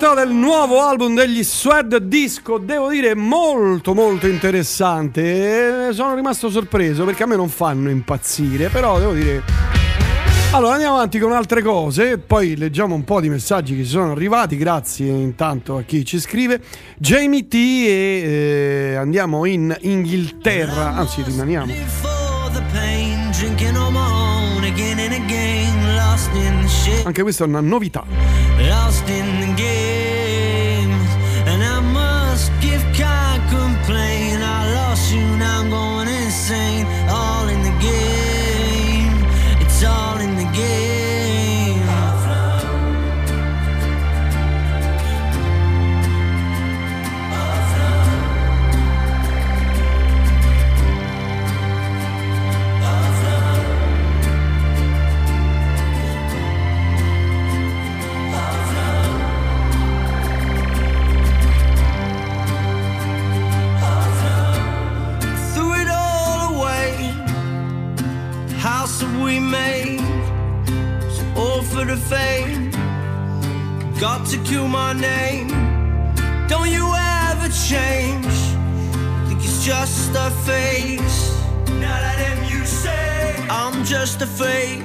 C: Trattava del nuovo album degli Swed Disco, devo dire molto molto interessante. E sono rimasto sorpreso perché a me non fanno impazzire, però devo dire... Allora andiamo avanti con altre cose, poi leggiamo un po' di messaggi che ci sono arrivati, grazie intanto a chi ci scrive. Jamie T e eh, andiamo in Inghilterra, anzi rimaniamo.
N: lost in
C: Anche questa è una novità.
N: lost in the game. Made, so all for the fame. Got to kill my name. Don't you ever change? Think it's just a phase. Now that them you say I'm just a fake.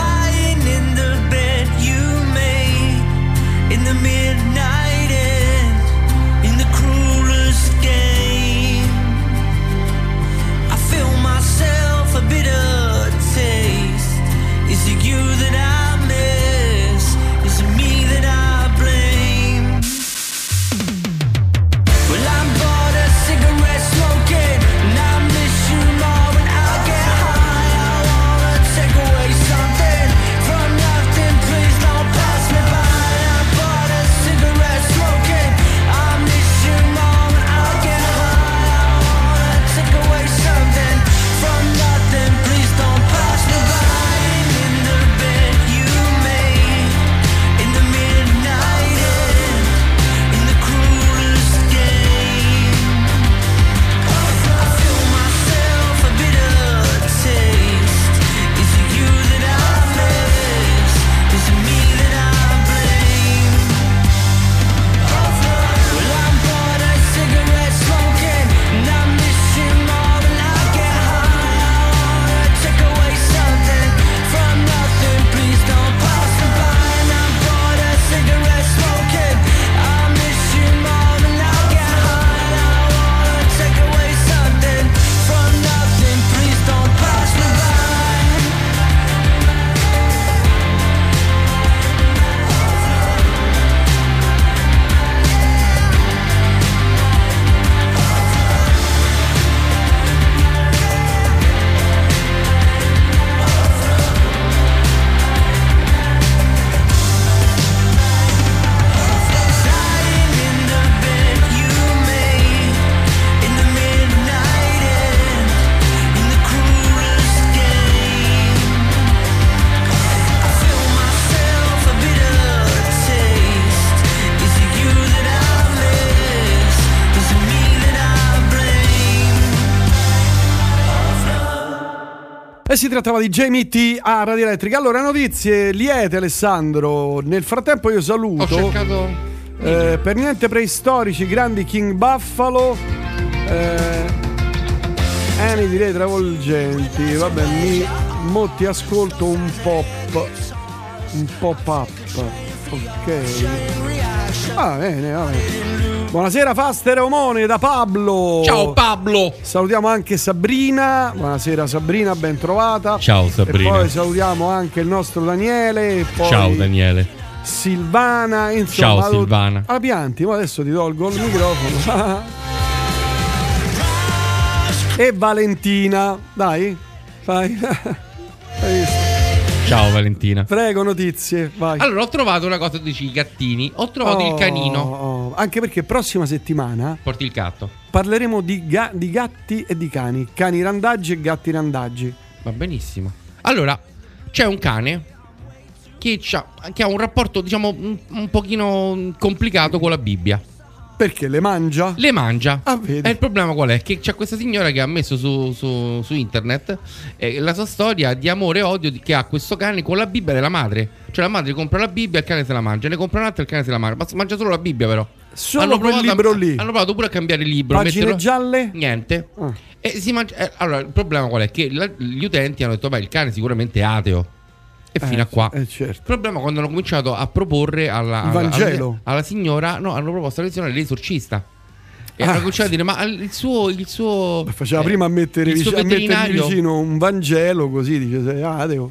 N: Lying in the bed you made in the midnight end in the cruelest game. I feel myself a bitter taste. Is it you that I
C: E si trattava di Jamie T a Radio Elettrica. Allora, notizie liete, Alessandro. Nel frattempo io saluto.
K: Ho cercato.
C: eh, per niente preistorici, grandi King Buffalo. Eh, Annie direi travolgenti. Vabbè, mi, mo ti ascolto un pop. Un pop up. Ok. Ah, bene, vabbè. Buonasera Faster Omone da Pablo.
K: Ciao, Pablo.
C: Salutiamo anche Sabrina. Buonasera Sabrina, ben trovata.
K: Ciao, Sabrina.
C: E poi salutiamo anche il nostro Daniele.
K: Ciao Daniele.
C: Silvana. Insomma,
K: Ciao, Silvana.
C: Ah, pianti, ma adesso ti tolgo il microfono. e Valentina. Dai, vai. Hai visto?
K: Ciao Valentina.
C: Prego, notizie, vai.
K: Allora, ho trovato una cosa, dici i gattini. Ho trovato
C: Oh,
K: il canino.
C: oh, Anche perché prossima settimana
K: Porti il gatto.
C: parleremo di, ga- di gatti e di cani. Cani randaggi e gatti randaggi.
K: Va benissimo. Allora, c'è un cane che, c'ha- che ha un rapporto, diciamo, un, un pochino complicato con la Bibbia.
C: Perché le mangia?
K: Le mangia.
C: Ah, vedi.
K: E il problema qual è? Che c'è questa signora che ha messo su, su- su internet eh, la sua storia di amore e odio di- che ha questo cane con la Bibbia della madre. Cioè la madre compra la Bibbia e il cane se la mangia, ne compra un'altra e il cane se la mangia. Ma mangia solo la Bibbia però.
C: Solo quel
K: provato a-
C: libro lì.
K: Hanno provato pure a cambiare il libro.
C: Pagine
K: metterlo-
C: gialle?
K: Niente. Si mangia- eh, allora, il problema qual è? Che la- gli utenti hanno detto, beh, il cane sicuramente è ateo. E fino a qua.
C: Eh, certo.
K: Il problema è quando hanno cominciato a proporre alla, alla- alla- alla signora, no, hanno proposto alla signora l'esorcista. E
C: Ah.
K: hanno cominciato a dire: Ma il suo. Il suo
C: Faceva
K: eh,
C: prima a mettere, vic- a vicino un Vangelo così dice sei ateo.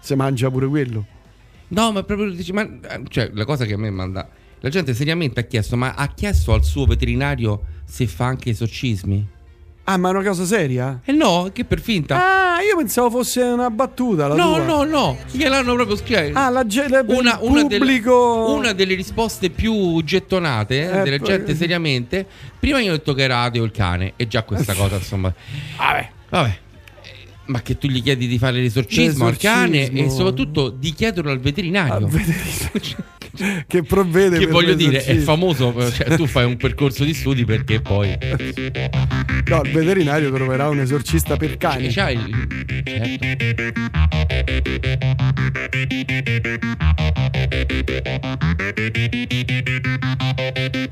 C: Se mangia pure quello.
K: No, ma proprio dici, ma cioè, la cosa che a me manda. La gente seriamente ha chiesto: Ma ha chiesto al suo veterinario se fa anche esorcismi?
C: Ah, ma è una cosa seria?
K: Eh no, che per finta.
C: Ah, io pensavo fosse una battuta.
K: No,
C: tua.
K: no, no, gliel'hanno proprio scritto.
C: Ah, la gente
K: una, una delle-
C: pubblico.
K: una delle risposte più gettonate eh,
C: Eh,
K: della gente seriamente. Prima gli ho detto che era ateo il cane, e già questa cosa, insomma. Vabbè, vabbè. Eh, Ma che tu gli chiedi di fare l'esorcismo al cane e
C: L'esorcismo.
K: soprattutto di chiederlo al veterinario.
C: che provvede
K: che voglio dire è famoso eh, cioè, tu fai un percorso di studi perché poi
C: no il veterinario troverà un esorcista per cioè, cani
K: c'è, il... certo.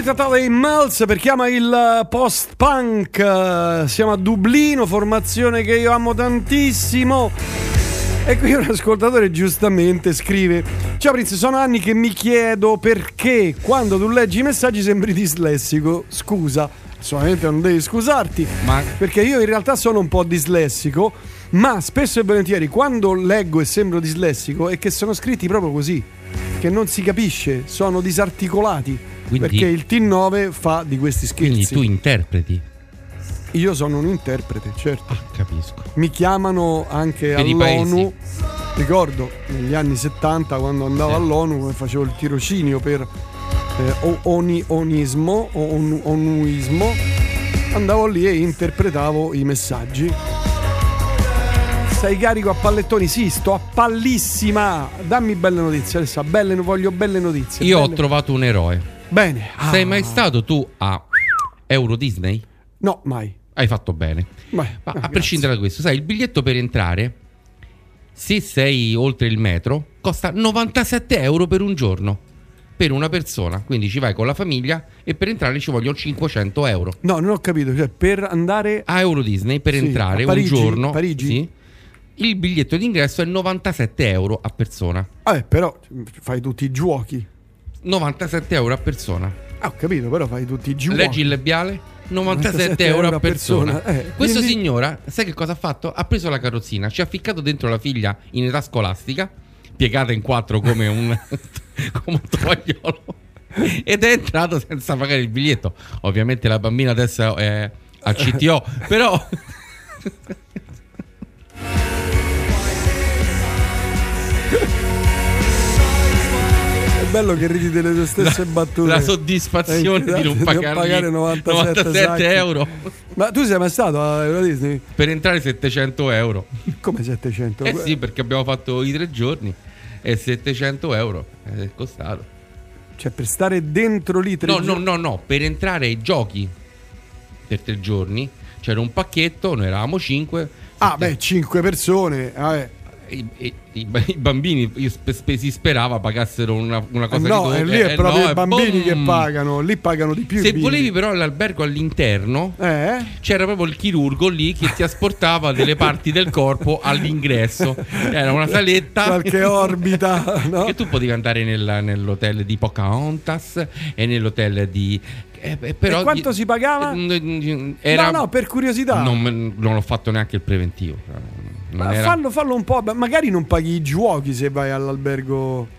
C: Si trattava dei Miles perché ama il post-punk. eh, Siamo a Dublino, formazione che io amo tantissimo. E qui un ascoltatore giustamente scrive: Ciao Prince, sono anni che mi chiedo perché quando tu leggi i messaggi sembri dislessico. Scusa, assolutamente non devi scusarti.
K: Ma
C: Perché io in realtà sono un po' dislessico, ma spesso e volentieri quando leggo e sembro dislessico è che sono scritti proprio così, che non si capisce, sono disarticolati.
K: Quindi-
C: perché il T9 fa di questi
K: quindi
C: scherzi.
K: tu interpreti.
C: Io sono un interprete, certo.
K: Capisco.
C: Mi chiamano anche
K: Per
C: all'ONU. Ricordo negli anni 70 quando andavo
K: Sì.
C: all'ONU e facevo il tirocinio per eh, oni- onismo o onu- onuismo. Andavo lì e interpretavo i messaggi. Sei carico a pallettoni? Sì, sto a pallissima. Dammi belle notizie, Alessa. Belle, voglio belle notizie.
K: Io ho
C: belle-
K: trovato un eroe.
C: Bene. Ah,
K: Sei mai stato tu a Euro Disney?
C: No, mai.
K: Hai fatto bene.
C: Mai.
K: Ma
C: Ah,
K: a prescindere da questo, sai, il biglietto per entrare, se sei oltre il metro, costa 97 euro per un giorno. Per una persona. Quindi ci vai con la famiglia e per entrare ci vogliono 500 euro.
C: No, non ho capito. Cioè, per andare
K: A Euro Disney, per
C: Sì,
K: entrare
C: Parigi?
K: un giorno,
C: Parigi?
K: sì, il biglietto d'ingresso è 97 euro a persona.
C: Eh, però fai tutti i giochi.
K: 97 euro a persona.
C: Ah, ho capito, però fai tutti i giochi.
K: Leggi il labiale? 97 euro a persona.
C: Eh,
K: Questo
C: quindi-
K: signora, sai che cosa ha fatto? Ha preso la carrozzina, ci ha ficcato dentro la figlia in età scolastica, piegata in quattro come un, come un tovagliolo, ed è entrato senza pagare il biglietto. Ovviamente la bambina adesso è al CTO, però...
C: Bello che ridi delle tue stesse battute.
K: la soddisfazione di non pagargli
C: 97,
K: 97
C: sacchi.
K: euro.
C: Ma tu sei mai stato a Euro Disney?
K: Per entrare 700 euro.
C: Come 700?
K: Eh sì, perché abbiamo fatto i tre giorni e 700 euro è costato.
C: Cioè, per stare dentro lì tre
K: No, no,
C: giorni-
K: no, no, per entrare ai giochi per tre giorni c'era un pacchetto, noi eravamo cinque.
C: Ah, beh, 5 persone. vabbè.
K: I, i- bambini si sperava pagassero una, una
C: Eh
K: cosa
C: no,
K: di
C: e
K: doppia,
C: lì è
K: eh
C: proprio
K: no,
C: i bambini che
K: boom.
C: pagano. Lì pagano di più.
K: Se volevi però l'albergo all'interno,
C: Eh?
K: c'era proprio il chirurgo lì che ti asportava delle parti del corpo all'ingresso. Era una saletta.
C: Qualche orbita, no?
K: Che tu potevi andare nella- nell'hotel di Pocahontas e nell'hotel di. eh, eh, però
C: E quanto si pagava?
K: Era,
C: No, no, per curiosità.
K: Non, non ho fatto neanche il preventivo.
C: Ma
K: era-
C: fallo, fallo un po'. Magari non paghi i giochi se vai all'albergo.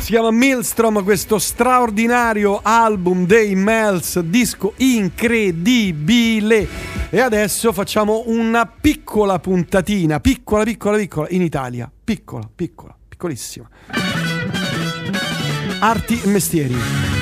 C: Si chiama Maelstrom, questo straordinario album dei Mels, disco incredibile. E adesso facciamo una piccola puntatina, piccola, piccola, piccola, in Italia. Piccola, piccola, piccolissima. Arti e mestieri.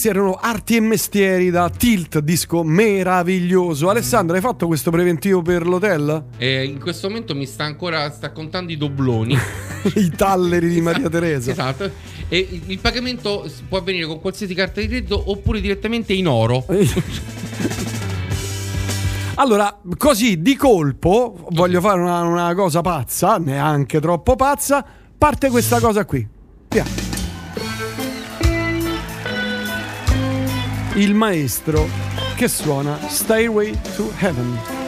O: Questi erano arti e mestieri da Tilt, disco meraviglioso. Alessandro, hai fatto questo preventivo per l'hotel?
K: E in questo momento mi sta ancora sta contando i dobloni.
O: I talleri di Maria Teresa.
K: Esatto. E il pagamento può avvenire con qualsiasi carta di credito oppure direttamente in oro.
O: Allora, così di colpo, voglio fare una, una cosa pazza, neanche troppo pazza, parte questa cosa qui. Via. Il maestro che suona Stairway to Heaven.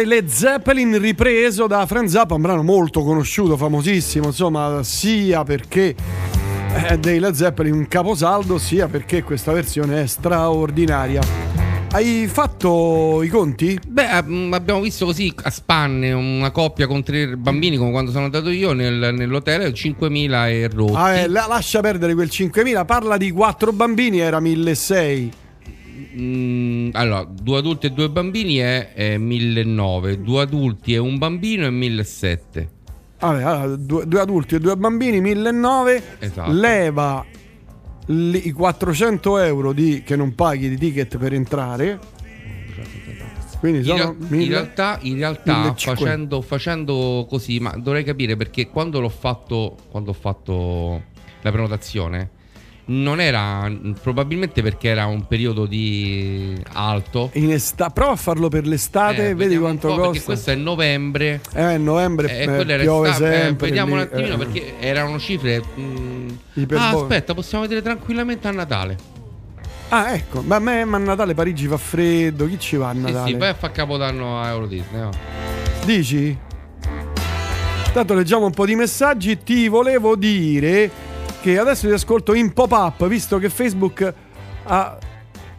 C: Dei Led Zeppelin ripreso da Frank Zappa, un brano molto conosciuto, famosissimo, insomma, sia perché è dei Led Zeppelin un caposaldo, sia perché questa versione è straordinaria. Hai fatto i conti?
K: Beh, mm, abbiamo visto così a spanne una coppia con tre bambini, come quando sono andato io nel- nell'hotel, 5.000 e rotti.
C: Ah, eh, la- lascia perdere quel 5.000, parla di quattro bambini, era 1.600.
K: Mm, allora, due adulti e due bambini è, è 1.900, due adulti e un bambino è 1.700.
C: Vabbè, allora, due, due adulti e due bambini, 1.900.
K: Esatto.
C: Leva li- i 400 euro di- che non paghi di ticket per entrare. Quindi
K: In,
C: sono
K: in
C: 1000
K: realtà, in realtà
C: 1500.
K: facendo, facendo così, ma dovrei capire perché quando l'ho fatto, quando ho fatto la prenotazione, non era probabilmente perché era un periodo di alto.
C: In esta- prova a farlo per l'estate,
K: Eh,
C: vedi quanto
K: po', Perché
C: costa.
K: questo è novembre.
C: Eh, novembre
K: Eh,
C: eh, piove
K: estate, eh,
C: sempre.
K: vediamo
C: lì,
K: un attimino
C: eh.
K: perché erano cifre. mm,
C: Iperbo-
K: ah, aspetta, possiamo vedere tranquillamente a Natale.
C: Ah, ecco, ma a me ma a Natale Parigi fa freddo, chi ci va a
K: Sì,
C: Natale?
K: sì, vai a fare capodanno a Euro Disney. no?
C: Dici? Tanto leggiamo un po' di messaggi. Ti volevo dire che adesso ti ascolto in pop-up, visto che Facebook ha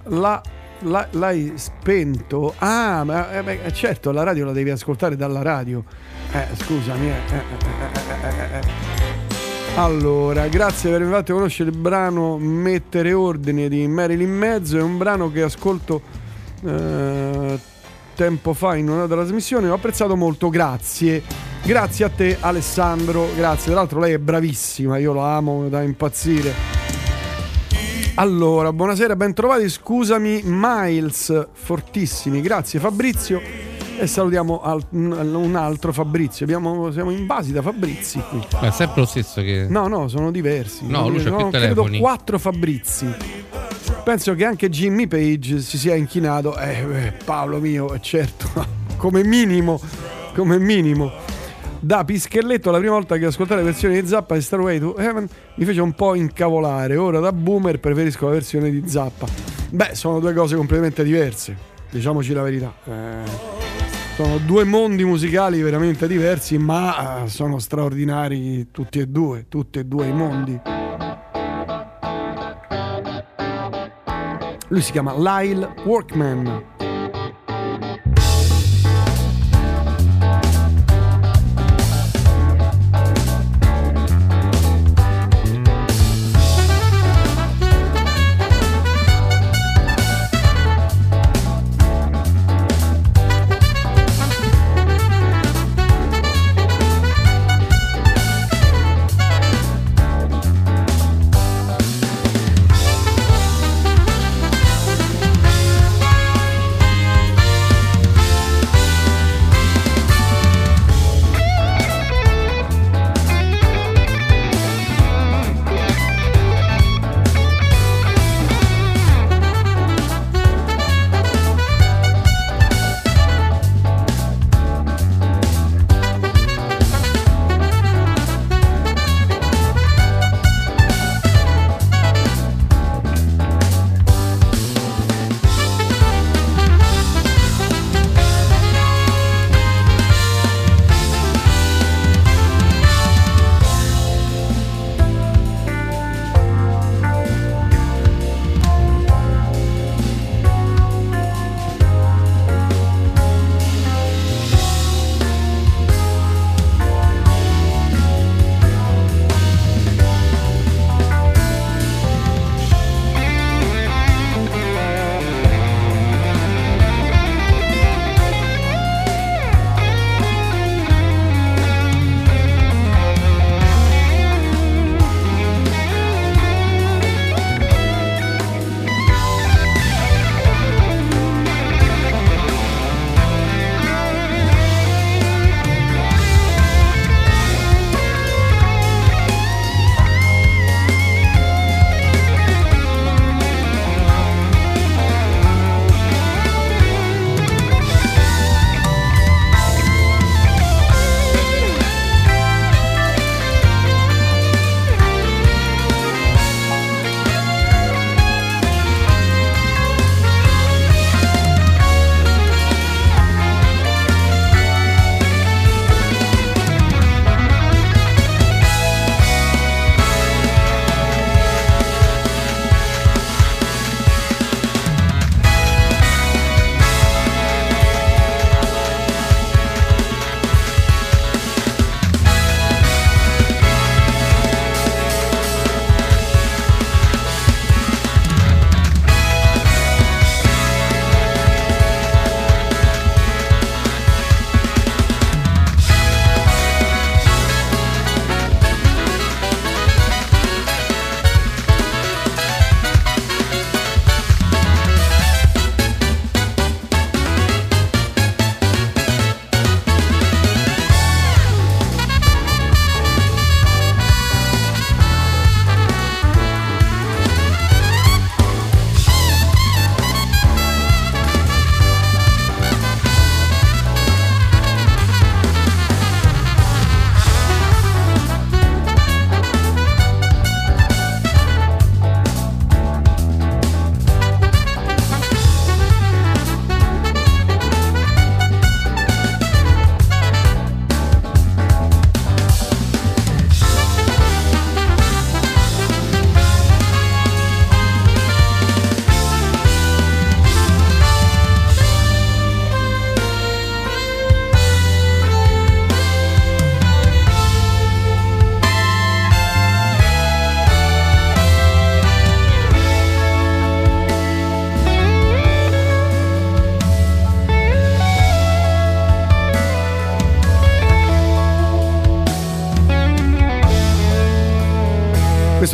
C: la la- l'hai spento. Ah, ma eh, beh, certo, la radio la devi ascoltare dalla radio. Eh, scusami. eh, eh, eh, eh, eh, eh. Allora, grazie per avermi fatto conoscere il brano Mettere Ordine di Marilyn Mezzo. È un brano che ascolto eh, tempo fa in una trasmissione. Ho apprezzato molto, grazie. Grazie a te, Alessandro. Grazie. Tra l'altro, lei è bravissima. Io la amo da impazzire. Allora, buonasera, bentrovati. Scusami, Miles, fortissimi. Grazie, Fabrizio. E salutiamo al- un altro Fabrizio. Abbiamo- siamo invasi da Fabrizi qui.
K: Ma è sempre lo stesso che.
C: No, no, sono diversi.
K: No, lui c'ha più
C: credo
K: telefoni.
C: quattro Fabrizi. Penso che anche Jimmy Page si sia inchinato. Eh, eh, Paolo mio, certo, come minimo, come minimo. Da Pischelletto, la prima volta che ascoltai la versione di Zappa di Starway to Heaven mi fece un po' incavolare. Ora da boomer preferisco la versione di Zappa. Beh, sono due cose completamente diverse, diciamoci la verità. Eh, sono due mondi musicali veramente diversi, ma eh, sono straordinari tutti e due, tutti e due i mondi. Lui si chiama Lyle Workman.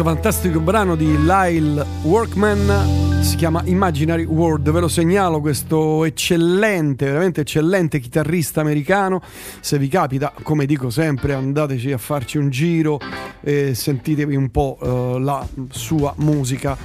C: Fantastico brano di Lyle Workman si chiama Imaginary World. Ve lo segnalo questo eccellente, veramente eccellente chitarrista americano. Se vi capita, come dico sempre, andateci a farci un giro e sentitevi un po' eh, la sua musica.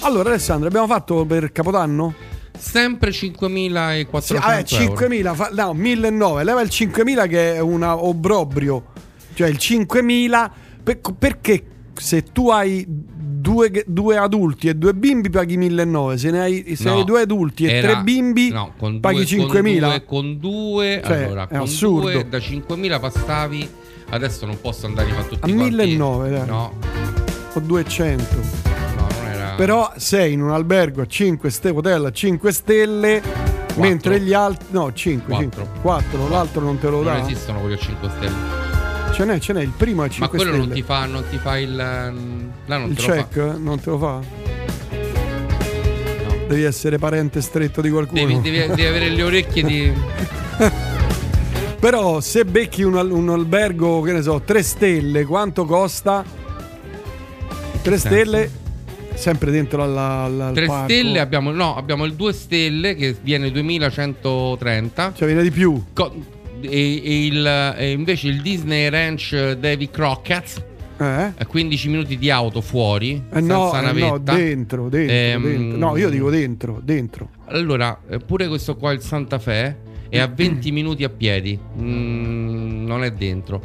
C: Allora, Alessandro, abbiamo fatto per Capodanno?
K: Sempre 5.400
C: Sì, ah, eh,
K: euro.
C: 5.000, fa- no, 1.900. Leva il 5.000 che è un obbrobrio. Cioè il 5.000, per- perché se tu hai due, due adulti e due bimbi paghi 1.900, se ne hai, se
K: No,
C: hai due adulti e
K: era-
C: tre bimbi
K: no,
C: paghi
K: due- con
C: 5.000.
K: due- Con due,
C: Cioè,
K: allora,
C: è
K: con
C: assurdo.
K: due da 5.000 passavi. Adesso non posso andare a tutti
C: A
K: quanti.
C: 1.900, dai.
K: No,
C: o 200.
K: no, non era.
C: Però sei in un albergo a 5 stelle, hotel a 5 stelle, mentre gli altri... No, 5, 5, 4, l'altro non te lo
K: non
C: dà.
K: esistono quelli a 5 stelle.
C: Ce n'è, ce n'è, il primo a 5
K: Ma quello
C: stelle.
K: non ti fa, non ti fa il. Là non
C: il
K: te lo
C: check
K: fa.
C: non te lo fa? Devi essere parente stretto di qualcuno.
K: Devi, devi- devi avere le orecchie di.
C: Però se becchi un, al- un albergo, che ne so, 3 stelle, quanto costa? 3
K: senso?
C: stelle, sempre dentro alla, alla, al
K: 3
C: parco.
K: stelle abbiamo. No, abbiamo il 2 stelle che viene 2130.
C: Cioè viene di più.
K: Co- e, il, e invece il Disney Ranch Davy Crockett.
C: Eh?
K: A 15 minuti di auto fuori.
C: Eh no, eh no, dentro, dentro,
K: Ehm,
C: dentro. No, io dico dentro, dentro.
K: Allora, eh, pure questo qua, il Santa Fe, è a 20 minuti a piedi. Mm, non è dentro.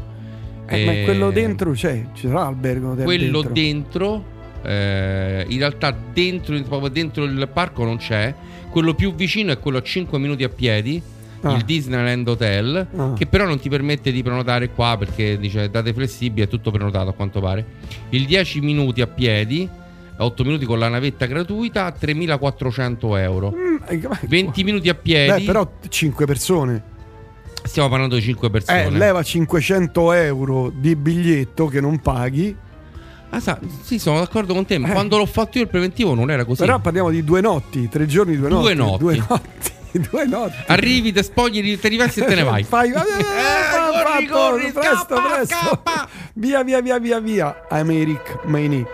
C: Eh, ma
K: Eh,
C: quello dentro c'è, ci sarà albergo del-
K: quello
C: dentro.
K: dentro, eh, in realtà dentro, proprio dentro il parco non c'è. Quello più vicino è quello a 5 minuti a piedi.
C: Ah.
K: Il Disneyland Hotel,
C: Ah.
K: che però non ti permette di prenotare qua perché dice date flessibili, è tutto prenotato a quanto pare. Il 10 minuti a piedi, 8 minuti con la navetta gratuita, 3400 euro.
C: Eh,
K: 20 minuti a piedi,
C: Beh, però 5 persone.
K: stiamo parlando di 5 persone.
C: Eh, leva 500 euro di biglietto che non paghi.
K: Ah, sa, sì, sono d'accordo con te. Ma quando l'ho fatto io il preventivo non era così.
C: Eh. Però parliamo di due notti, tre giorni, due notti.
K: Due notti.
C: Due notti. due notti.
K: Arrivi, te spogli, ti rivesti e te ne vai.
C: Fai, eh, fa- fatto, presto, presto. Via, via, via, via, via. Americ Maini.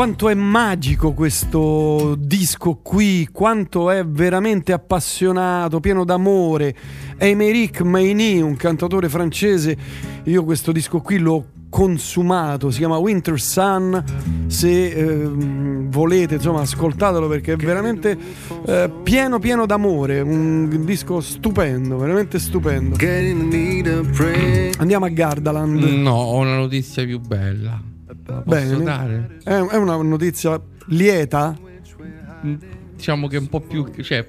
C: Quanto è magico questo disco qui, quanto è veramente appassionato, pieno d'amore. Émeric Meini, un cantatore francese, io questo disco qui l'ho consumato, si chiama Winter Sun, se ehm, volete insomma ascoltatelo perché è veramente eh, pieno pieno d'amore, un disco stupendo, veramente stupendo. Andiamo a Gardaland.
K: No, ho una notizia più bella. La posso
C: Bene.
K: dare?
C: È, è una notizia lieta?
K: Diciamo che è un po' più. Cioè,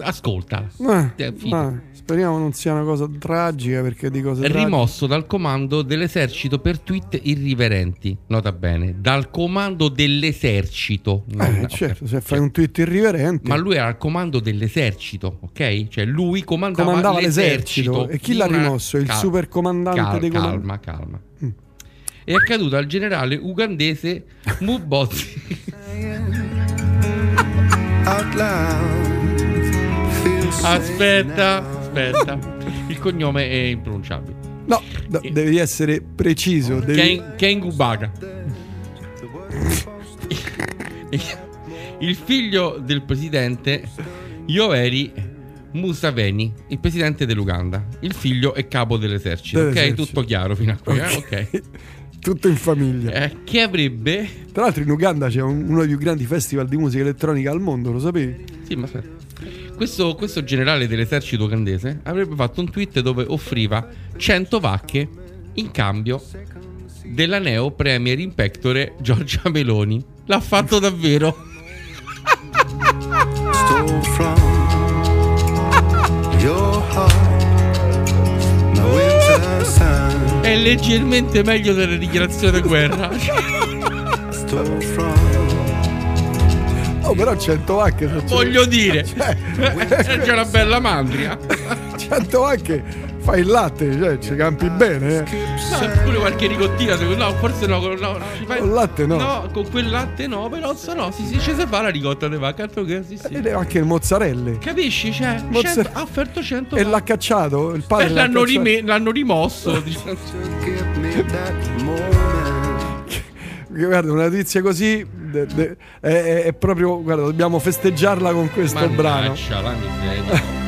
K: ascoltala.
C: Eh,
K: Eh, fido.
C: ah, speriamo non sia una cosa tragica perché di cose.
K: Rimosso dal comando dell'esercito per tweet irriverenti. Nota bene, dal comando dell'esercito. non-
C: Eh,
K: ok.
C: certo, se fai un tweet irriverente.
K: Ma lui era al comando dell'esercito, ok? Cioè lui comandava,
C: comandava
K: l'esercito.
C: l'esercito. E chi l'ha rimosso? Il
K: Cal-
C: supercomandante
K: cal-
C: dei comandi-
K: Calma, calma. È accaduto al generale ugandese Mubozzi. Aspetta, aspetta. Il cognome è impronunciabile.
C: No, no, devi essere preciso. Devi...
K: Ken, Ken Gubaga. Il figlio del presidente Yoweri Museveni, il presidente dell'Uganda. Il figlio è capo dell'esercito. Ok,
C: Dell'esercito.
K: tutto chiaro fino a qui. eh?
C: Ok. Tutto in famiglia.
K: Eh, che avrebbe.
C: Tra l'altro in Uganda c'è un- uno dei più grandi festival di musica elettronica al mondo, lo sapevi?
K: Sì, ma aspetta. Questo, questo generale dell'esercito ugandese avrebbe fatto un tweet dove offriva 100 vacche in cambio della neo premier in pectore Giorgia Meloni. L'ha fatto davvero. È leggermente meglio della dichiarazione di guerra.
C: Oh, però 100 vacche. se c'è-
K: Voglio dire,
C: Cioè,
K: c'è una bella mandria.
C: 100 vacche fai il latte, cioè ci campi bene. Eh.
K: No, pure qualche ricottina, secondo no, forse no, no, no, fai-
C: Con latte no.
K: No, con quel latte no, però se no, si, si, ci si fa la ricotta di vacca, altro che sì, sì.
C: Ed è anche il mozzarelle.
K: Capisci? Cioè,
C: Mozzare-
K: 100 ha offerto 100
C: E l'ha cacciato, il
K: E
C: padre l'ha
K: l'hanno,
C: cacciato.
K: rime- l'hanno rimosso. diciamo.
C: Guarda, una notizia così de- de- è, è- proprio, guarda, dobbiamo festeggiarla con questo brano.
K: Mannaggia la miseria.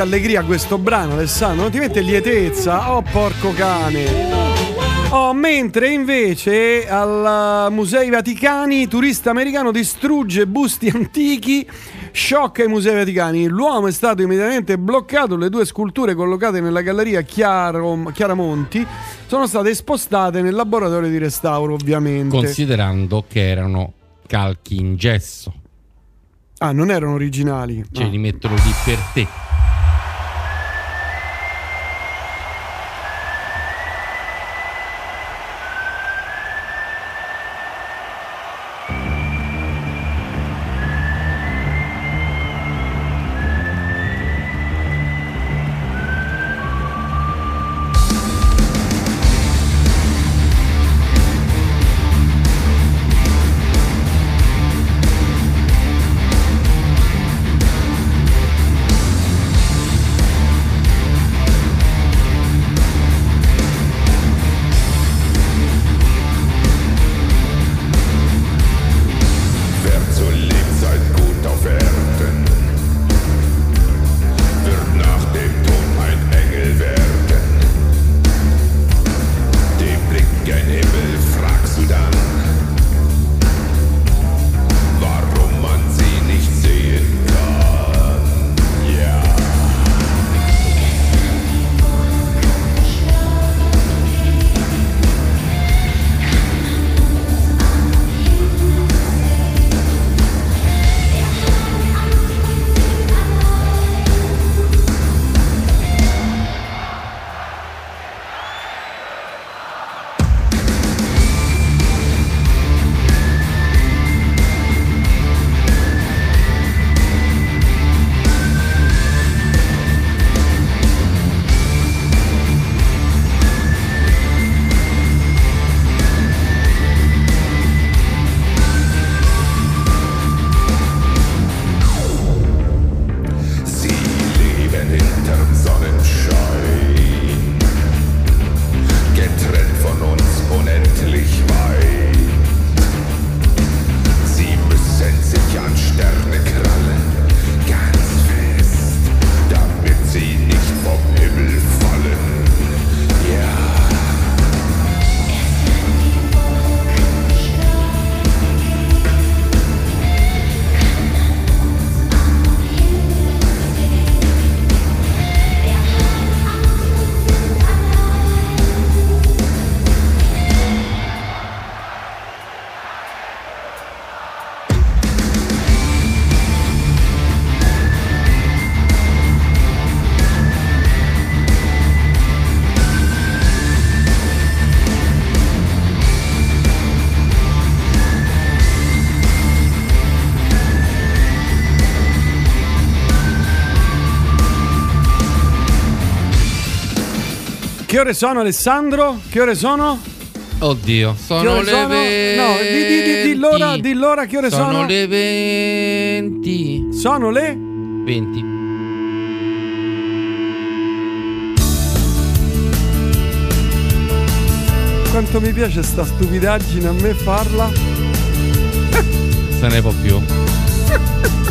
C: mette allegria questo brano, Alessandro? Non ti mette lietezza? Oh, porco cane. Oh, mentre invece al Musei Vaticani turista americano distrugge busti antichi, sciocca i Musei Vaticani. L'uomo è stato immediatamente bloccato, le due sculture collocate nella galleria Chiaro- Chiaramonti sono state spostate nel laboratorio di restauro, ovviamente.
K: Considerando che erano calchi in gesso,
C: ah, non erano originali.
K: cioè
C: Ah.
K: li mettono lì per te.
C: Ore sono, Alessandro? Che ore sono?
K: Oddio, sono le
C: sono?
K: 20.
C: No, di, di, di, di l'ora, di l'ora, che ore sono?
K: Sono le 20.
C: Sono le
K: 20.
C: Quanto mi piace sta stupidaggine a me farla.
K: Se ne può più.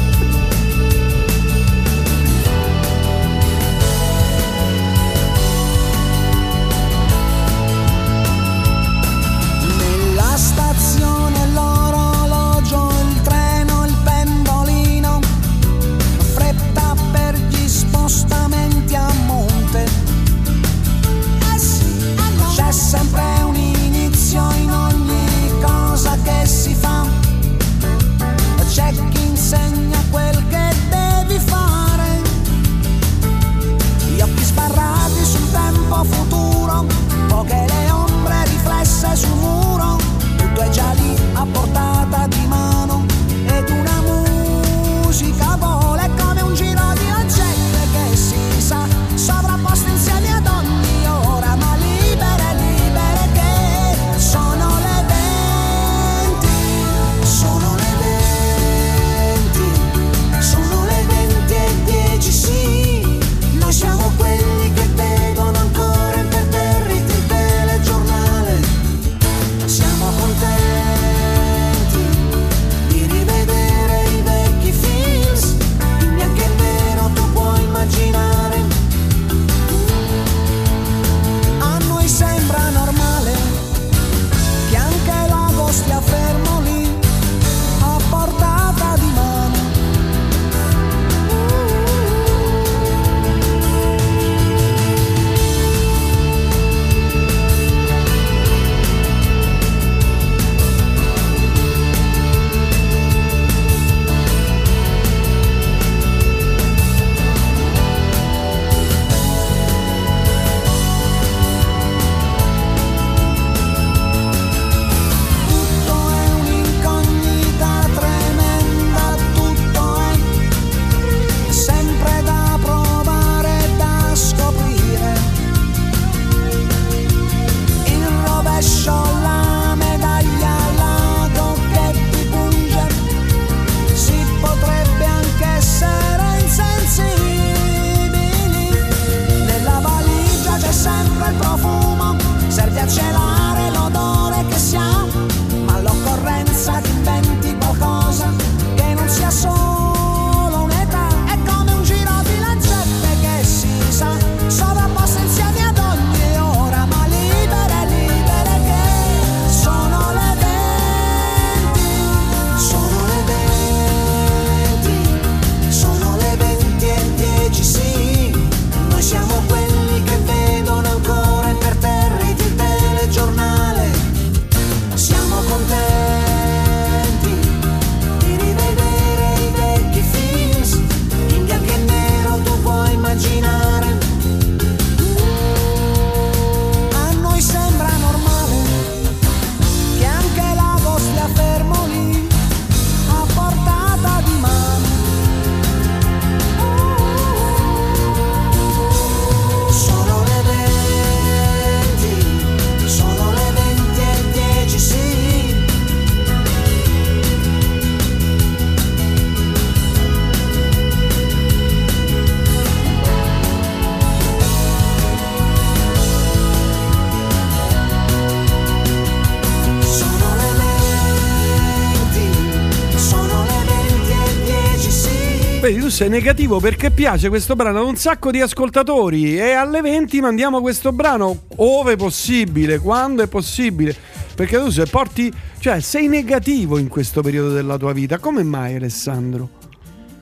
C: Tu sei negativo perché piace questo brano ad un sacco di ascoltatori e alle 20 mandiamo questo brano ove possibile, quando è possibile. Perché tu se porti, cioè sei negativo in questo periodo della tua vita. Come mai Alessandro?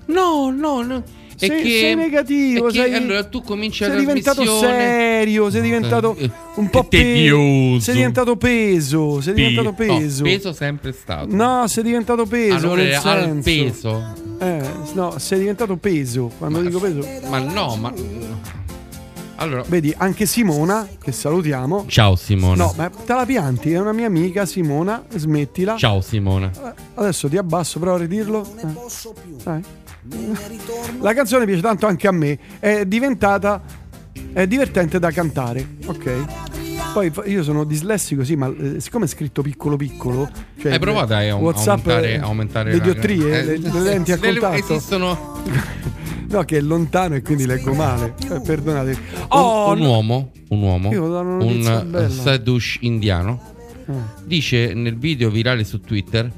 K: No, no, no. È
C: Sei-
K: che,
C: sei negativo,
K: è che
C: sei-
K: allora tu cominci
C: sei diventato serio, sei diventato
K: Eh,
C: un po' pe-
K: tedioso.
C: sei diventato peso, sei diventato
K: Pe- no,
C: peso.
K: peso sempre stato.
C: No, sei diventato peso.
K: Allora,
C: nel
K: al
C: senso.
K: peso.
C: Eh, no, sei diventato peso. Quando dico peso.
K: Ma no, ma. Allora.
C: Vedi, anche Simona, che salutiamo.
K: Ciao Simona.
C: No, ma te la pianti, è una mia amica Simona, smettila.
K: Ciao Simona.
C: Adesso ti abbasso, prova a ridirlo. Eh. Dai. La canzone piace tanto anche a me, è diventata è divertente da cantare, ok? Poi io sono dislessico, sì, ma eh, siccome è scritto piccolo piccolo, cioè
K: Hai provato a, a
C: WhatsApp,
K: aumentare,
C: eh,
K: aumentare
C: le diottrie,
K: eh,
C: le, le lenti a contatto.
K: Esistono
C: No, che è lontano e quindi leggo male. Eh, perdonate.
K: un,
C: Oh,
K: un
C: no.
K: uomo, un uomo, un eh, Sadush indiano,
C: Ah.
K: dice nel video virale su Twitter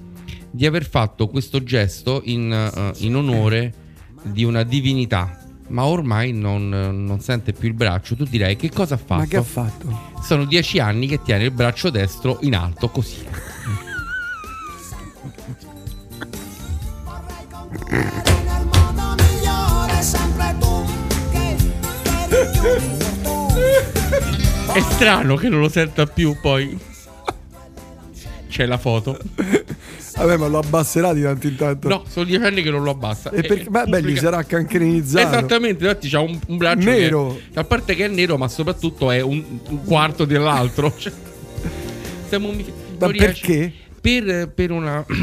K: di aver fatto questo gesto in, eh, in onore di una divinità. Ma ormai non, non sente più il braccio. Tu direi che cosa ha fatto?
C: Ma che ha fatto?
K: Sono dieci anni che tiene il braccio destro in alto così. È strano che non lo senta più poi. C'è la foto.
C: Vabbè, ma lo abbasserà di tanto in tanto.
K: No, sono dieci anni che non lo abbassa.
C: E perché, beh, beh, gli sarà cancrenizzato.
K: Esattamente, infatti c'ha un, un braccio
C: Nero.
K: che- a parte che è nero, ma soprattutto è un, un quarto dell'altro. Cioè, siamo un-
C: Ma perché?
K: Per, per una.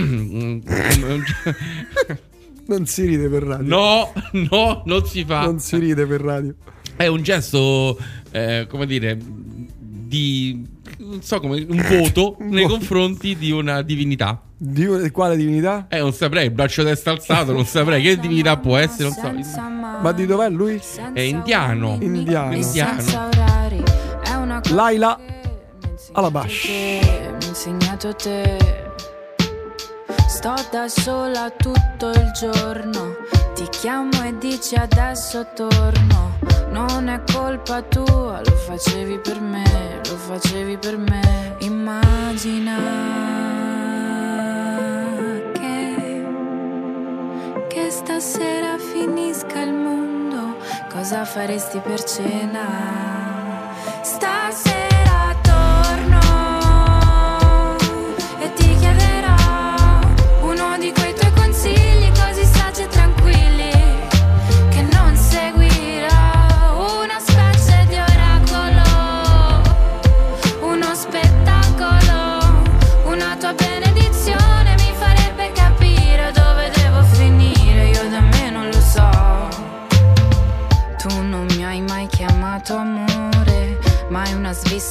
C: Non si ride per radio.
K: no, no, non si fa.
C: Non si ride per radio.
K: È un gesto, eh, come dire, di. Non so come. Un voto nei confronti di una divinità.
C: Di quale divinità?
K: Eh, non saprei, il braccio destro alzato, non saprei che divinità può essere, non so.
C: Ma di dov'è lui?
K: È indiano.
C: Indiano.
K: Indiano.
C: Laila Alabash.
P: Mi insegnato te. Sto da sola tutto il giorno. Ti chiamo e dici adesso torno. Non è colpa tua, lo facevi per me, lo facevi per me. Immagina stasera finisca il mondo. Cosa faresti per cena? Stasera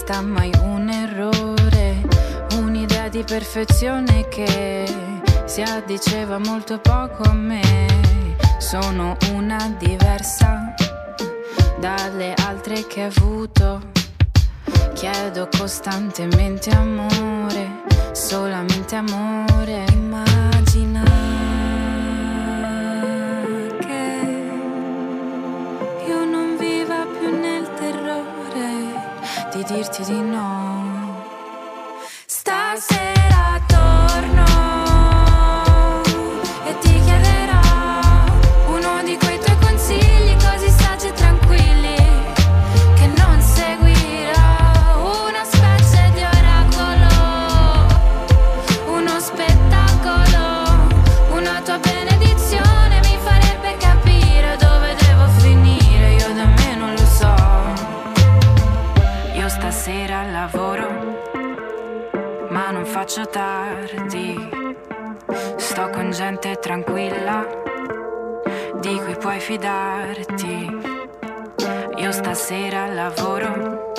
P: svista, mai un errore, un'idea di perfezione che si addiceva molto poco a me. Sono una diversa dalle altre che hai avuto. Chiedo costantemente amore, solamente amore. Immagina di dirti di no. Stasera faccio tardi. Sto con gente tranquilla, di cui puoi fidarti. Io stasera lavoro,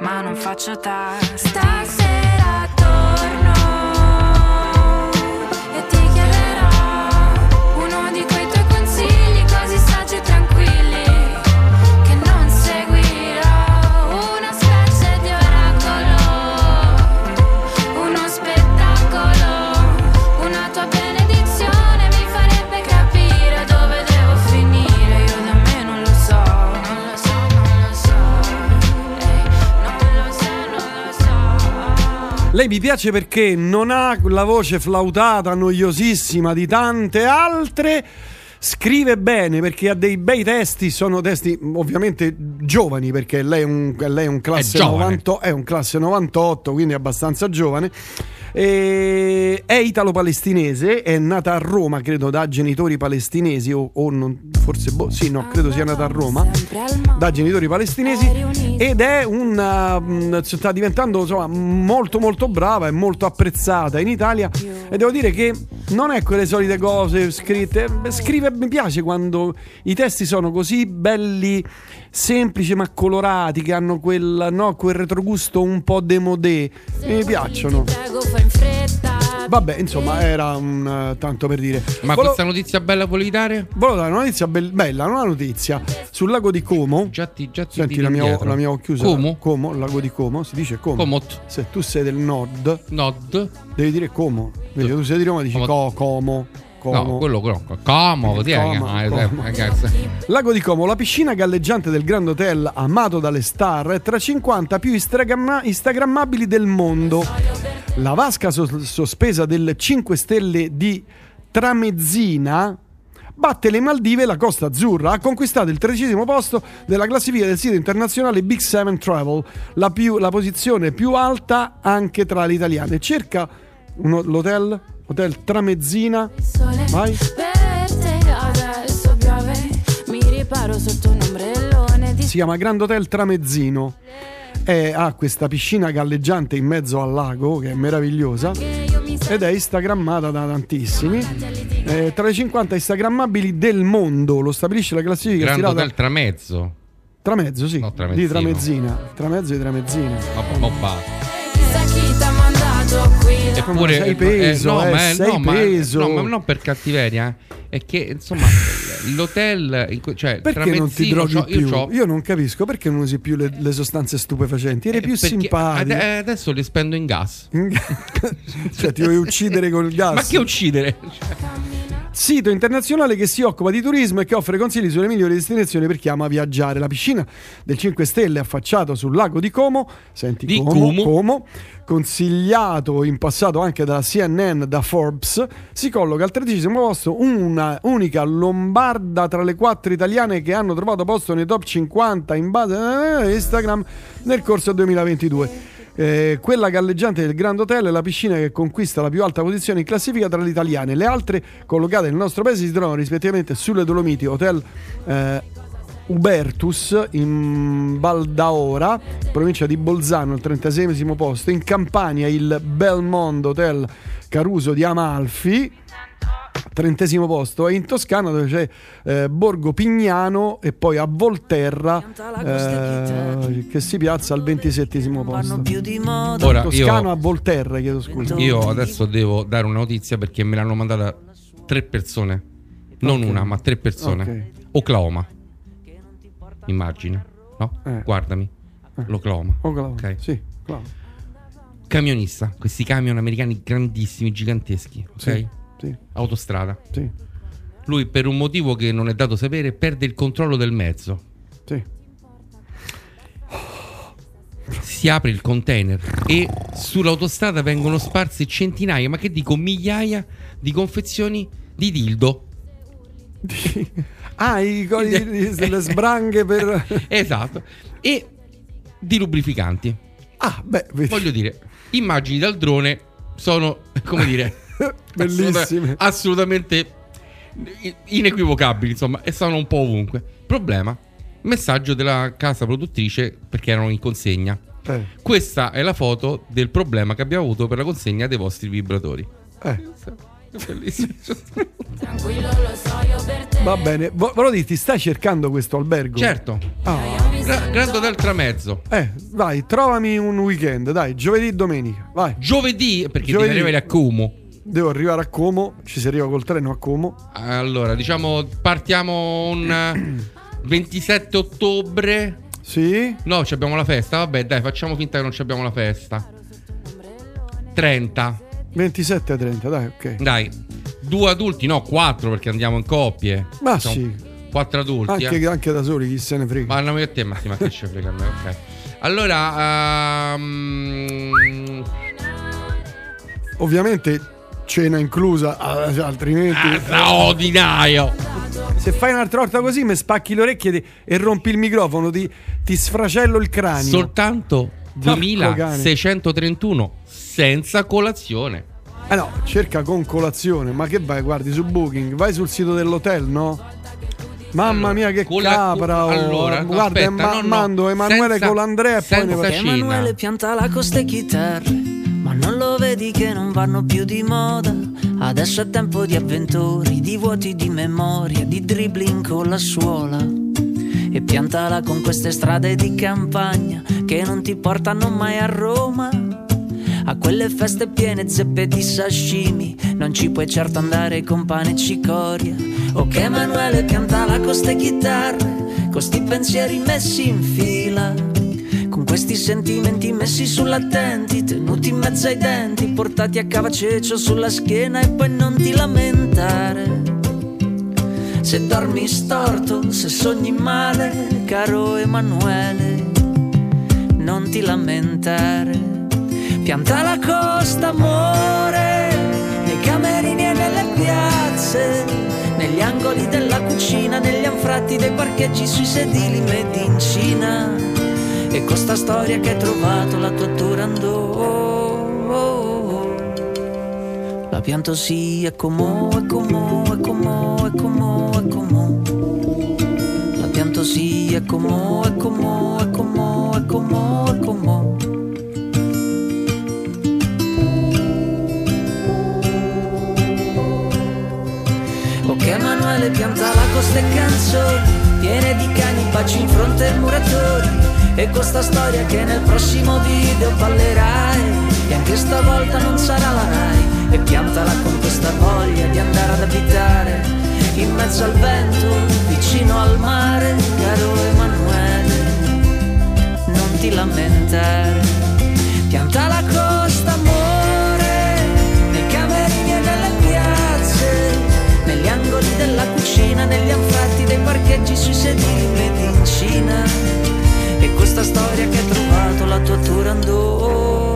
P: ma non faccio tardi. Stasera
C: Lei mi piace perché non ha la voce flautata, noiosissima di tante altre. Scrive bene perché ha dei bei testi, sono testi mh, ovviamente giovani perché lei è un, lei è un classe,
K: È giovane.
C: 90 è un classe 98, quindi è abbastanza giovane. E è italo-palestinese, è nata a Roma, credo, da genitori palestinesi o, o non, forse, boh, sì, no, credo sia nata a Roma, da genitori palestinesi ed è una, mh, sta diventando insomma, molto molto brava e molto apprezzata in Italia e devo dire che non è quelle solite cose scritte, scrive, mi piace quando i testi sono così belli, semplici ma colorati, che hanno quel, no, quel retrogusto un po' demodé, mi piacciono. Vabbè, insomma, era un eh, tanto per dire.
K: Ma
C: Volevo-
K: questa notizia bella volevi dare?
C: Volevo dare una notizia bel- bella, una notizia sul lago di Como.
K: Già ti, già ti
C: Senti la mia,
K: indietro.
C: la mia ho chiusa.
K: Como?
C: Como, il lago di Como, si dice Como.
K: Comot.
C: Se tu sei del nord,
K: Nord.
C: devi dire Como. Invece tu sei di Roma dici
K: Como.
C: co, Como. Como.
K: No, quello quello. Como, così è.
C: Como,
K: Ah, eh, cazzo.
C: Lago di Como, la piscina galleggiante del Grand Hotel amato dalle star è tra 50 più instagramma- instagrammabili del mondo. La vasca sos- sospesa del 5 stelle di Tramezzina batte le Maldive e la Costa Azzurra. Ha conquistato il tredicesimo posto della classifica del sito internazionale Big Seven Travel, la, più- la posizione più alta anche tra le italiane. Cerca uno- l'hotel, hotel Tramezzina. Vai.
P: Per te adesso piove. Mi riparo sotto un ombrellone di
C: si chiama Grand Hotel Tramezzino. E ha questa piscina galleggiante in mezzo al lago che è meravigliosa ed è instagrammata da tantissimi. Eh, tra le 50 instagrammabili del mondo lo stabilisce la classifica
K: Grande
C: stilata
K: Hotel Tramezzo.
C: Tramezzo, sì,
K: No, Tramezzino.
C: di Tramezzina. Tramezzo di Tramezzina.
K: Ma, ma basta.
P: Qui.
K: Eppure
C: sei peso,
K: no,
C: eh,
K: ma, è-
C: sei
K: no, ma-
C: peso.
K: no, ma non per cattiveria, è che insomma l'hotel, in cui- cioè
C: Perché non ti droghi
K: c'ho-
C: più?
K: Io, c'ho-
C: Io non capisco perché non usi più le, le sostanze stupefacenti. Eri più
K: perché
C: simpatico.
K: ade- adesso li spendo in gas.
C: cioè, ti vuoi uccidere col gas.
K: Ma che uccidere?
C: Sito internazionale che si occupa di turismo e che offre consigli sulle migliori destinazioni per chi ama viaggiare. La piscina del 5 Stelle affacciato sul lago di Como, senti
K: Di
C: Como,
K: Como.
C: Como, consigliato in passato anche da CNN, da Forbes, si colloca al tredicesimo posto, una unica lombarda tra le quattro italiane che hanno trovato posto nei top 50 in base a Instagram nel corso del 2022. Eh, quella galleggiante del Grand Hotel è la piscina che conquista la più alta posizione in classifica tra le italiane. Le altre collocate nel nostro paese si trovano rispettivamente sulle Dolomiti, Hotel eh, Ubertus in Baldaora, provincia di Bolzano, al 36 posto. In Campania il Belmondo Hotel Caruso di Amalfi, trentesimo posto. E in Toscana dove c'è eh, Borgo Pignano e poi a Volterra eh, che si piazza al ventisettesimo posto.
K: Ora,
C: Toscano
K: io-
C: a Volterra, chiedo scusa.
K: Io adesso devo dare una notizia perché me l'hanno mandata tre persone. Non
C: Ok.
K: una, ma tre persone.
C: Ok.
K: Oklahoma. Immagina. No?
C: Eh.
K: Guardami. L'Oklahoma.
C: Oklahoma,
K: Ok.
C: Sì, claro.
K: Camionista. Questi camion americani grandissimi, giganteschi. Ok?
C: Sì, sì.
K: Autostrada.
C: Sì.
K: Lui, per un motivo che non è dato sapere, perde il controllo del mezzo.
C: Sì.
K: Si apre il container e sull'autostrada vengono sparsi centinaia, ma che dico migliaia di confezioni di dildo.
C: Ah, i- i- le sbranghe per...
K: esatto. E di lubrificanti.
C: Ah, beh, vedi.
K: Voglio dire, immagini dal drone sono, come dire,
C: Bellissime.
K: assoluta- assolutamente inequivocabili, insomma, e sono un po' ovunque. Problema, messaggio della casa produttrice perché erano in consegna.
C: Eh,
K: Questa è la foto del problema che abbiamo avuto per la consegna dei vostri vibratori.
C: eh.
K: Bellissimo.
P: Tranquillo, lo so io per te.
C: Va bene, Vo- volevo dirti, stai cercando questo albergo?
K: Certo.
C: Ah,
K: Gra- Grande Hotel Tramezzo.
C: eh, vai, trovami un weekend, dai, giovedì e domenica, vai.
K: Giovedì, perché
C: Giovedì.
K: devi arrivare a Como.
C: Devo arrivare a Como, ci si arriva col treno a Como.
K: Allora, diciamo, partiamo un eh, 27 ottobre.
C: Sì?
K: No, ci abbiamo la festa. Vabbè, dai, facciamo finta che non ci abbiamo la festa. 30.
C: 27 a 30, dai, ok.
K: Dai, due adulti, no, quattro perché andiamo in coppie.
C: Ma
K: Facciamo
C: sì,
K: Quattro adulti.
C: anche,
K: eh.
C: anche da soli, chi se ne frega.
K: Ma andiamo io a te, Matti, ma che ci frega a me, ok. Allora, ehm,
C: ovviamente cena inclusa, ah, altrimenti...
K: Ah, straordinario!
C: Se fai un'altra volta così mi spacchi le orecchie e rompi il microfono, ti, ti sfracello il cranio.
K: Soltanto
C: Porco cane.
K: 2631 senza colazione.
C: Eh no, cerca con colazione, ma che vai, guardi su Booking, vai sul sito dell'hotel, no? Mamma mia che
K: con
C: capra, oh.
K: allora,
C: guarda,
K: aspetta,
C: ma-
K: no, no,
C: mando Emanuele
K: senza-
C: Colandrea e poi ne.
N: Emanuele pianta la costa e chitarre, ma non lo vedi che non vanno più di moda. Adesso è tempo di avventori, di vuoti di memoria, di dribbling con la suola. E piantala con queste strade di campagna che non ti portano mai a Roma. A quelle feste piene zeppe di sashimi Non ci puoi certo andare con pane e cicoria Ok Emanuele pianta la costa e chitarre Con sti pensieri messi in fila Con questi sentimenti messi sull'attenti Tenuti in mezzo ai denti Portati a cavacecio sulla schiena E poi non ti lamentare Se dormi storto, se sogni male Caro Emanuele Non ti lamentare Pianta la costa, amore, nei camerini e nelle piazze, negli angoli della cucina, negli anfratti dei parcheggi, sui sedili made in Cina. E con sta storia che hai trovato la tua Turandot. La pianto sì, è comò, è comò, è comò, è comò, è comò. La pianto sì, è comò, è comò, è comò, è comò, è comò. Ok Emanuele pianta la costa e canzoni Piene di cani, baci in fronte ai muratori E con sta storia che nel prossimo video ballerai. E anche stavolta non sarà la Rai. E piantala con questa voglia di andare ad abitare In mezzo al vento, vicino al mare Caro Emanuele, non ti lamentare. Pianta la costa, amore Nei camerini e nelle piazze negli angoli della cucina, negli anfratti dei parcheggi, sui sedili made in Cina. Questa storia che hai trovato la tua Turandot.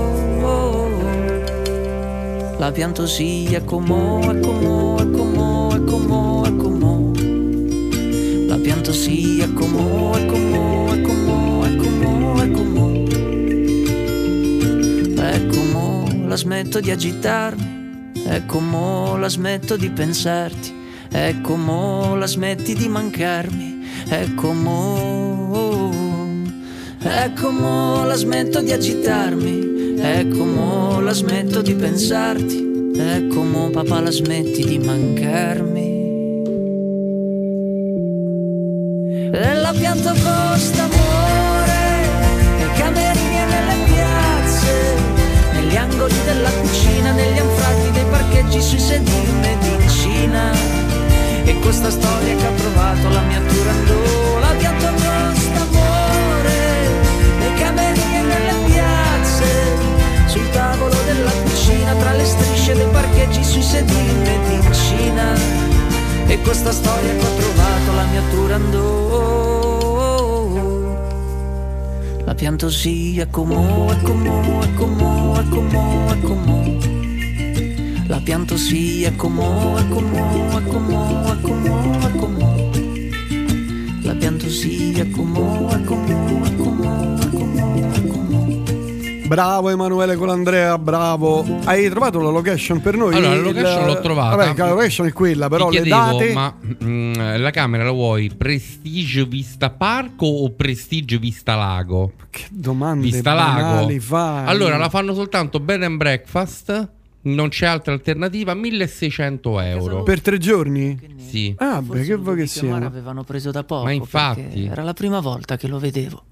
N: La pianto è comò, è comò, è comò. La pianto sì, è comò, è comò. È comò, la smetto di agitarmi. È come la smetto di pensarti, è come la smetti di mancarmi, è come, è come la smetto di agitarmi, è come la smetto di pensarti, è come papà la smetti di mancarmi. E la pianto costa amore, nei camerini e nelle piazze, negli angoli della cucina, negli anfratti dei parcheggi, sui sedili in Cina. E questa storia che ha trovato la mia Turandot, sui sedili in Cina. E questa storia che ho trovato la mia Turandot La pianto sì, è comò, è comò, è comò, è comò, è comò La pianto sì, è comò, è comò, è comò, è comò, è comò La pianto sì, è comò, è comò, è
C: Bravo Emanuele Colandrea, bravo. Hai trovato la location per noi?
K: Allora, la location
C: Il-
K: l'ho trovata.
C: Vabbè, la location è quella, però
K: Ti
C: le
K: chiedevo,
C: date.
K: Ma mm, la camera la vuoi Prestige Vista Parco o Prestige Vista Lago?
C: Che domande
K: Vista Lago.
C: fai.
K: Allora la fanno soltanto bed and breakfast. Non c'è altra alternativa. 1600 euro.
C: Per tre giorni?
K: Sì.
C: Ah, beh, che vuoi che sia?
N: avevano preso da poco
K: Ma infatti.
N: era la prima volta che lo vedevo.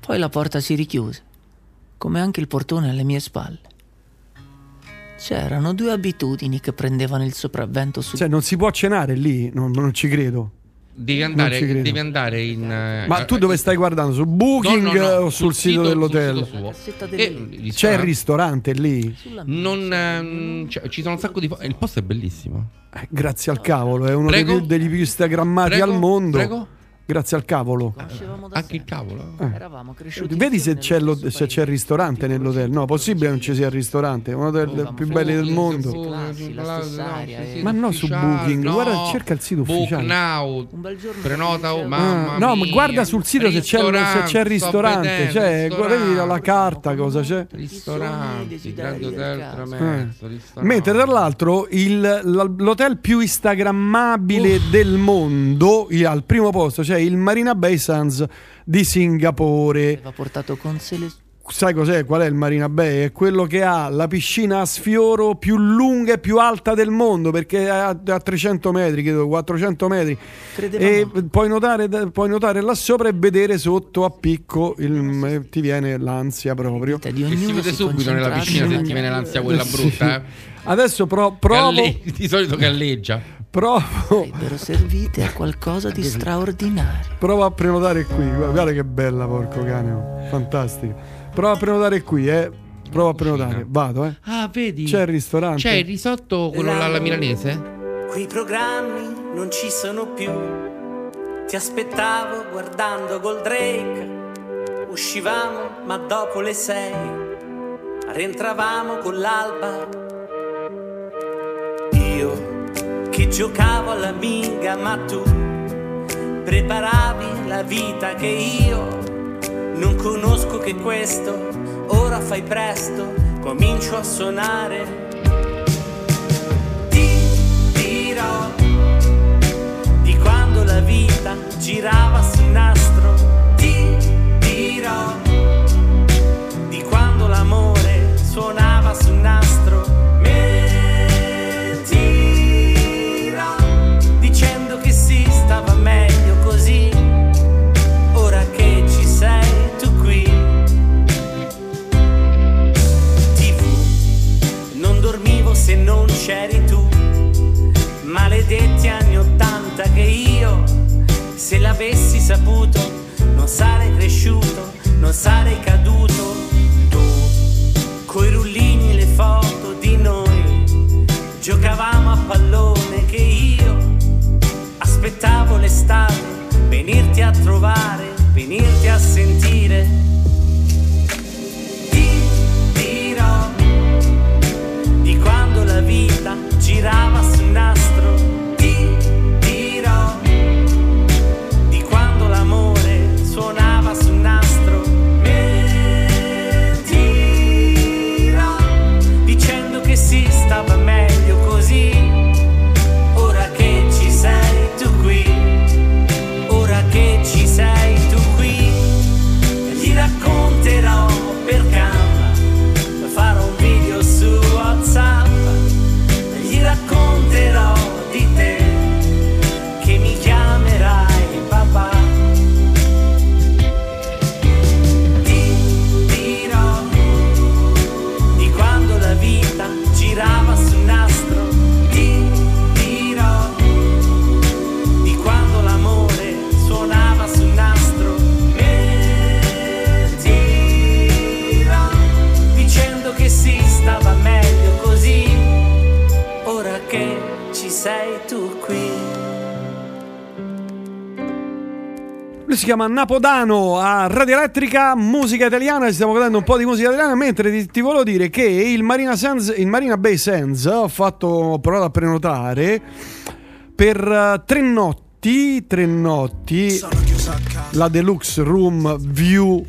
N: Poi la porta si richiuse, come anche il portone alle mie spalle. C'erano due abitudini che prendevano il sopravvento su
C: Cioè, non si può cenare lì? Non, non ci credo.
K: Devi andare, devi andare in. eh,
C: Ma tu dove stai guardando? Su Booking
K: No, no, no,
C: o sul, sito, dell'hotel?
K: sul sito suo.
N: E
K: il
C: C'è il
K: ristorante-
C: lì?
K: Non, ehm, c'è- ci sono un sacco di. Il posto è bellissimo.
C: Eh, grazie al cavolo, è uno dei
K: Prego?
C: più, degli più instagrammati
K: Prego?
C: al mondo.
K: Prego?
C: Grazie al cavolo.
K: Anche il cavolo.
C: Eh.
N: Eravamo cresciuti.
C: Vedi se c'è, lo- se c'è il ristorante nell'hotel. No, possibile non ci sia il ristorante. È uno dei dei più belli del mondo.
N: Classi, aria, eh.
C: Ma no, su Booking.
K: no.
C: Guarda, cerca il sito
K: Book
C: ufficiale.
K: now. Prenota, oh,
C: Ah,
K: mamma
C: no, ma guarda sul sito se c'è, il- se c'è il
K: sto
C: ristorante.
K: vedendo,
C: guarda, vedi la
K: ristorante.
C: carta cosa c'è.
K: Ristoranti, grande hotel,
C: Eh.
K: ristorante.
C: Mentre tra l'altro il- la- l'hotel più instagrammabile del mondo, al primo posto c'è il Marina Bay Sands di Singapore.
N: Aveva portato con sé le
C: Sai cos'è? Qual è il Marina Bay? È quello che ha la piscina a sfioro più lunga e più alta del mondo perché è a, a 300 metri, credo 400 metri. E puoi notare, puoi notare là sopra e vedere sotto a picco, il- eh, ti viene l'ansia proprio.
K: Che si vede subito nella piscina se ti viene l'ansia quella
C: Sì.
K: brutta. Eh.
C: Adesso pro- provo.
K: Galle- di solito galleggia.
C: Provo.
N: Sarebbero servite a qualcosa di straordinario.
C: Prova a prenotare qui. Guarda, che bella, porco cane. oh. Fantastica. Prova a prenotare qui, eh. Prova a prenotare. Vado, eh.
K: Ah, vedi?
C: C'è il ristorante.
K: C'è il risotto, quello là alla milanese?
Q: Quei programmi non ci sono più. Ti aspettavo guardando Goldrake. Uscivamo, ma dopo le sei. Rientravamo con l'alba. Io che giocavo alla minga, ma tu preparavi la vita che io non conosco che questo. Ora fai presto, comincio a suonare. Ti dirò di quando la vita girava sul nastro. Ti dirò di quando l'amore suonava sul nastro. C'eri tu. Maledetti anni Ottanta che io, se l'avessi saputo, non sarei cresciuto, non sarei caduto. Tu, coi rullini le foto di noi, giocavamo a pallone che io aspettavo l'estate, venirti a trovare, venirti a sentire. Quando la
C: chiama Napodano a Radio Elettrica, musica italiana. Ci stiamo godendo un po' di musica italiana. Mentre ti, ti volevo dire che il Marina, Sands, il Marina Bay Sands ho, fatto, ho provato a prenotare per eh, tre notti. Tre notti la Deluxe Room View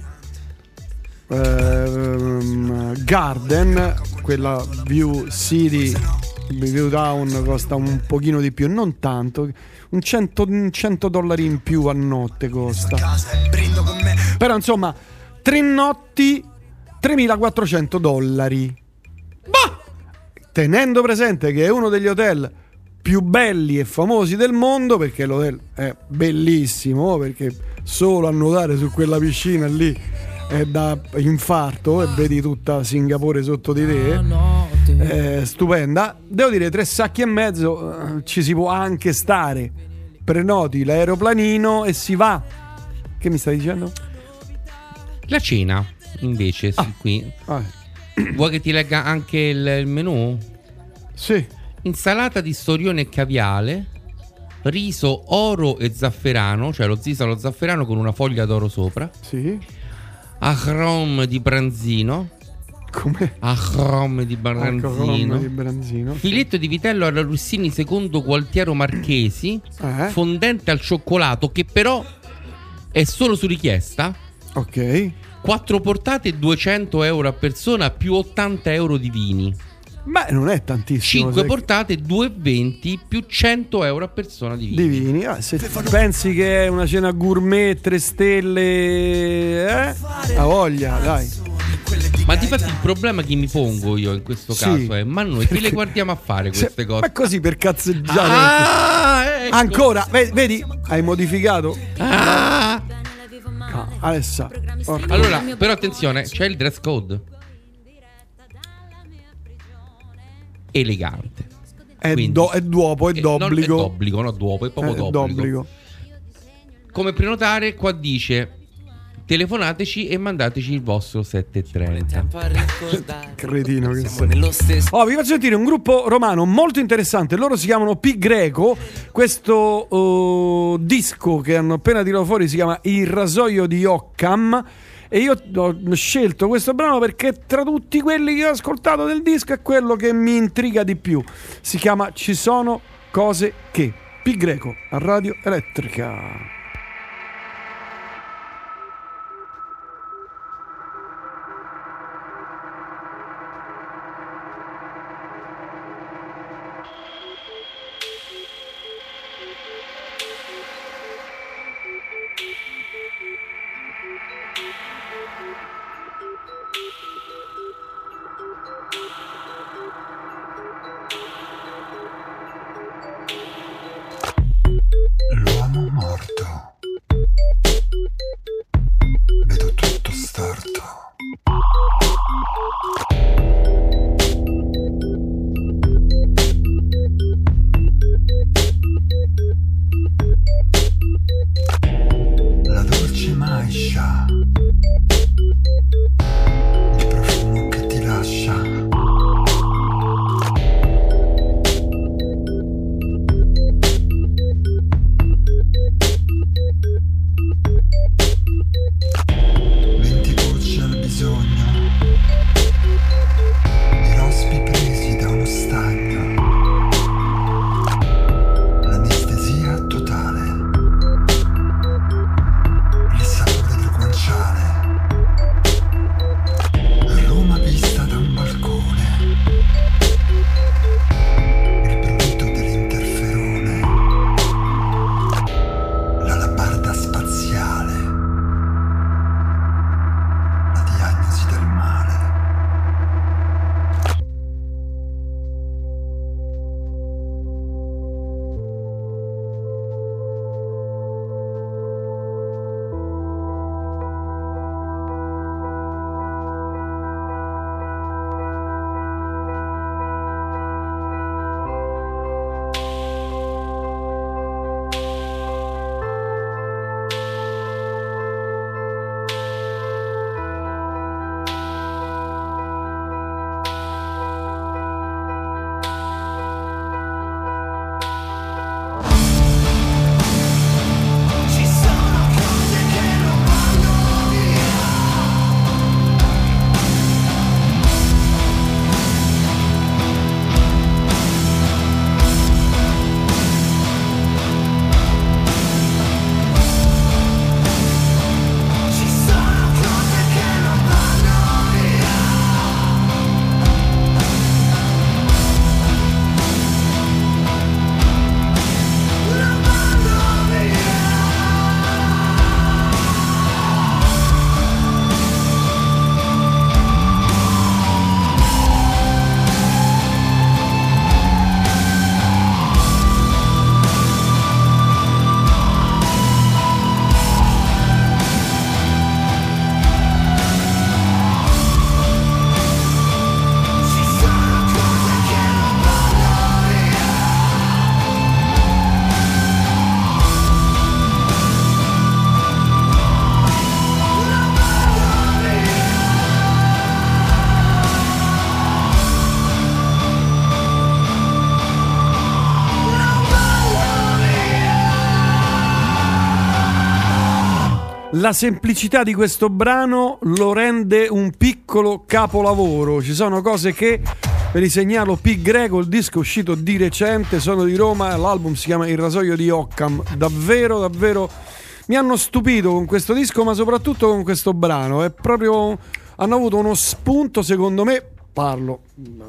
C: ehm, Garden, quella View City. View Town costa un pochino di più, non tanto, un 100, un 100 dollari in più a notte costa. Però insomma, tre notti, 3400 dollari. Tenendo presente che è uno degli hotel più belli e famosi del mondo, perché l'hotel è bellissimo, perché solo a nuotare su quella piscina lì è da infarto e vedi tutta Singapore sotto di te. È stupenda. Devo dire, tre sacchi e mezzo eh, ci si può anche stare. Prenoti l'aeroplanino e si va. Che mi stai dicendo?
K: La cena, invece, sì, qui. Vuoi che ti legga anche il, il menù?
C: Sì.
K: Insalata di storione e caviale. riso oro e zafferano, cioè lo zisalo zafferano con una foglia d'oro sopra.
C: Sì.
K: Achrom di branzino.
C: Come?
K: Achrom di branzino.
C: di branzino.
K: Filetto di vitello alla Russini secondo Gualtiero Marchesi,
C: Eh?
K: fondente al cioccolato che però è solo su richiesta.
C: Ok.
K: 4 portate 200 euro a persona più 80 euro di vini.
C: Beh, non è tantissimo.
K: 5
C: sai.
K: portate 2,20 più 100 euro a persona di vini.
C: Di vini. Ah, se pensi che è una cena gourmet, 3 stelle, eh? Ha voglia, dai.
K: Ma di fatto il problema che mi pongo io in questo
C: Sì.
K: caso è: ma noi che le guardiamo a fare queste cose?
C: Ma così per cazzeggiare.
K: Ah, ecco.
C: Ancora, ve- vedi? Hai modificato.
K: Ah.
C: Ah, Alessa. porca-
K: Allora, però attenzione, c'è il dress code. Elegante.
C: È,
K: Quindi-
C: do- è dopo, è
K: Eh, non-
C: d'obbligo.
K: è d'obbligo, no, dopo, è proprio
C: Eh,
K: d'obbligo.
C: d'obbligo.
K: Come prenotare, qua dice telefonateci e mandateci il vostro 730.
C: Cretino che sei. Oh, vi faccio sentire un gruppo romano molto interessante. Loro si chiamano Pi Greco. Questo uh, disco che hanno appena tirato fuori si chiama Il rasoio di Occam. E io ho scelto questo brano perché tra tutti quelli che ho ascoltato del disco è quello che mi intriga di più. Si chiama Ci sono cose che. Pi Greco a Radio Elettrica. La semplicità di questo brano lo rende un piccolo capolavoro. Ci sono cose che, ve li segnalo, P. Greco, il disco è uscito di recente, sono di Roma, l'album si chiama Il rasoio di Occam. Davvero, davvero mi hanno stupito con questo disco, ma soprattutto con questo brano. È proprio. Hanno avuto uno spunto, secondo me. Parlo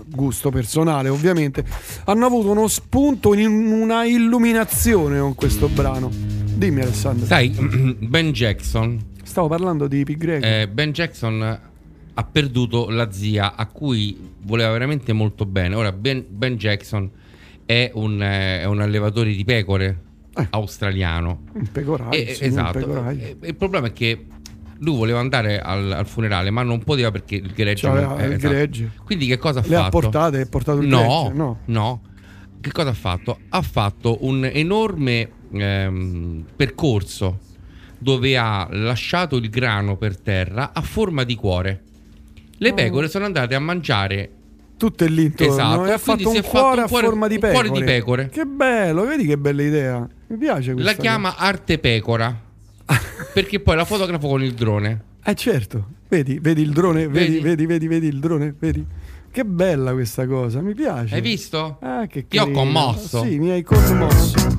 C: gusto personale, ovviamente. Hanno avuto uno spunto in una illuminazione con questo brano. Dimmi, Alessandro.
K: Sai, Ben Jackson.
C: Stavo parlando di P. Greco.
K: eh, ben Jackson ha perduto la zia a cui voleva veramente molto bene. Ora, Ben, Ben Jackson è un, eh, è un allevatore di pecore australiano.
C: Un pecoraio.
K: Eh,
C: sì, un
K: esatto.
C: pecoraio.
K: Eh, il problema è che lui voleva andare al, al funerale, ma non poteva perché il gregge.
C: Cioè,
K: non-
C: il
K: eh, esatto.
C: gregge.
K: Quindi, che cosa ha
C: Le ha
K: fatto?
C: portate, ha portato il
K: no,
C: gregge? No.
K: no. Che cosa ha fatto? Ha fatto un enorme ehm, percorso dove ha lasciato il grano per terra a forma di cuore. Le
C: Oh.
K: pecore sono andate a mangiare
C: Tutte lì intorno.
K: Esatto,
C: e ha
K: e quindi
C: fatto
K: si
C: un
K: è fatto
C: cuore
K: un
C: a
K: cuore-
C: forma di
K: un
C: pecore.
K: cuore di pecore.
C: Che bello, vedi che bella idea. Mi piace questa
K: La chiama arte pecora. perché poi la fotografo con il drone.
C: Eh certo, vedi, vedi il drone, vedi,
K: Vedi?
C: vedi, vedi, vedi il drone, vedi. Che bella questa cosa, mi piace.
K: Hai visto?
C: Ah, che
K: Ti ho commosso.
C: Sì, mi hai commosso.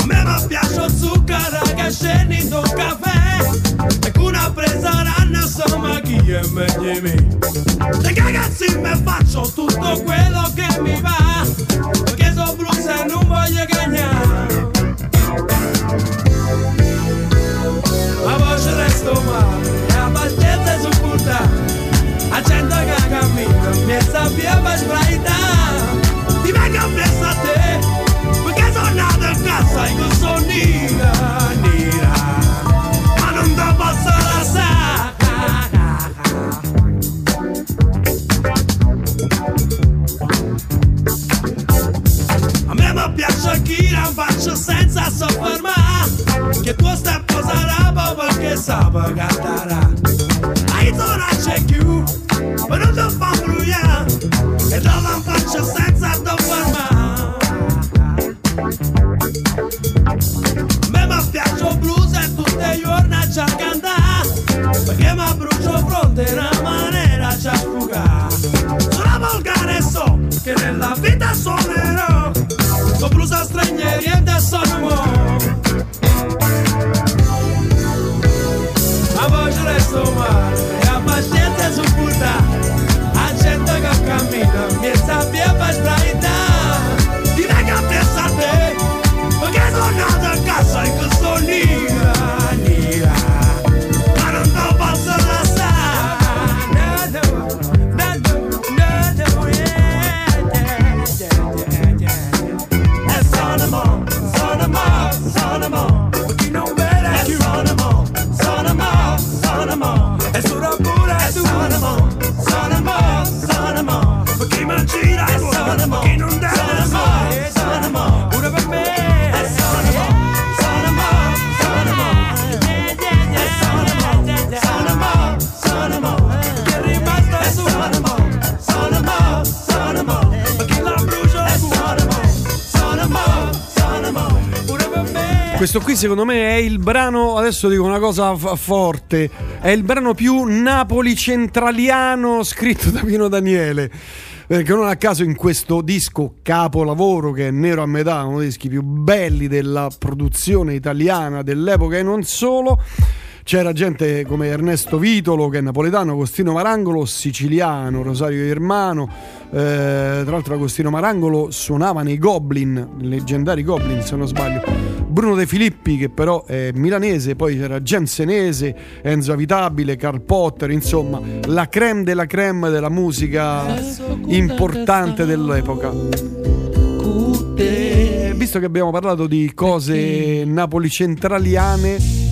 O: A me mi piace il zucchero che scende in un caffè. E con una presa ranna insomma chi è meglio di me? Se cagazzi me faccio tutto quello che mi va? Perché sono blues e non voglio cagnare Ma ci resto male E a pazienza su puntà A gente che cammina Mi sta via per sbraitare la faccio senza soffermare? Che tu stai posando perché sape cantare Hai non c'è più Ma non ti fa brugliare E te la faccio senza ti fermare A me mi piace blues e tutti i giorni già cantare. Perché mi brucio fronte in una maniera già sfugare Sono volgare so che nella vita suonerò Con blues a stranieri e
C: Questo qui secondo me è il brano, adesso dico una cosa f- forte, è il brano più napoli centraliano scritto da Pino Daniele. Perché non a caso in questo disco capolavoro che è Nero a metà, uno dei dischi più belli della produzione italiana dell'epoca e non solo, c'era gente come Ernesto Vitolo che è napoletano, Agostino Marangolo siciliano, Rosario Irmano, eh, tra l'altro Agostino Marangolo suonava nei Goblin, leggendari Goblin se non sbaglio, Bruno De Filippi che però è milanese, poi c'era Gensenese, Enzo Avitabile, Carl Potter, insomma la creme della creme della musica importante dell'epoca. E visto che abbiamo parlato di cose napolicentraliane,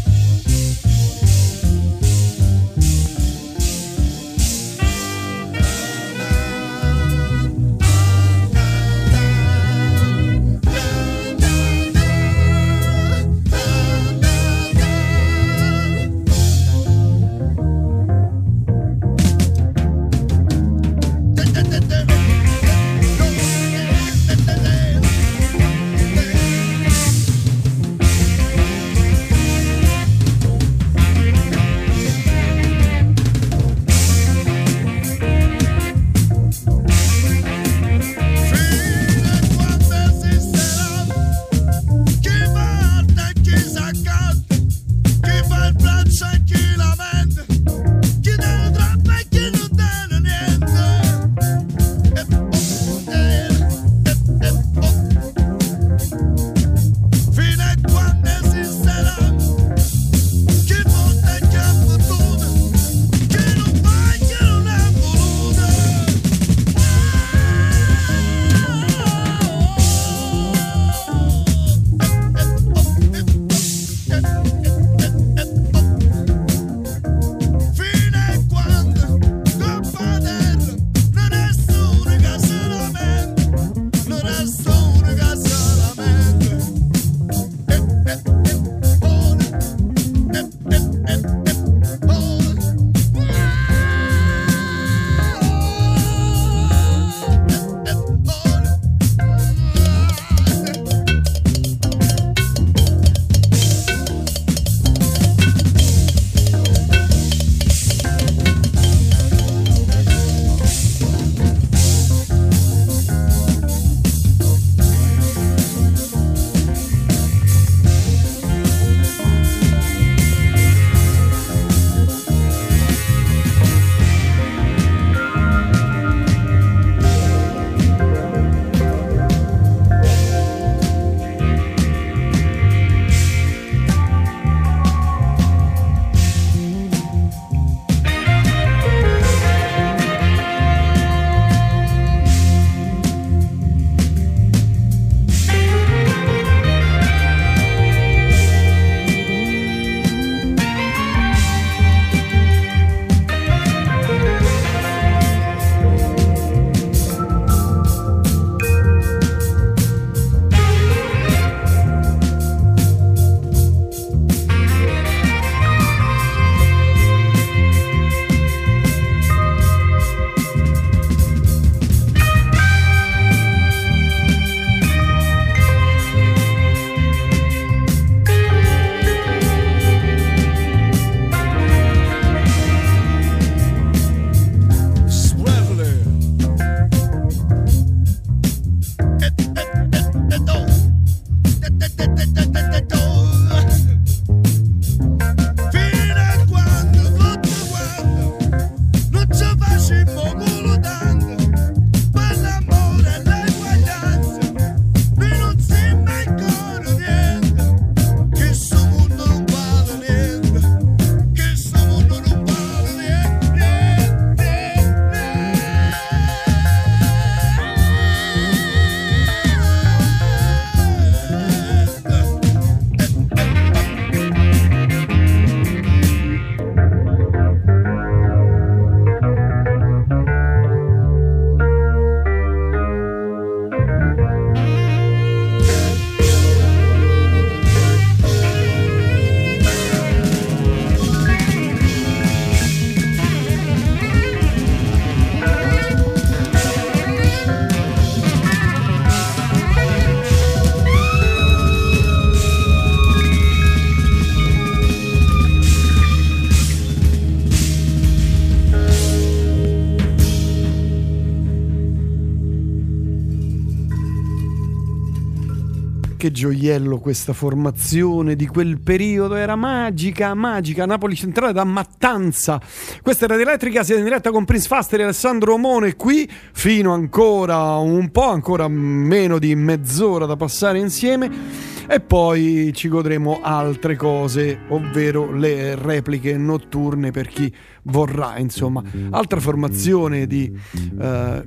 C: gioiello questa formazione di quel periodo, era magica, magica, Napoli centrale da Mattanza. Questa Radio Elettrica, siete in diretta con Prince Faster e Alessandro Omone qui, fino ancora un po', ancora meno di mezz'ora da passare insieme. E poi ci godremo altre cose, ovvero le repliche notturne per chi vorrà, insomma. Altra formazione di eh,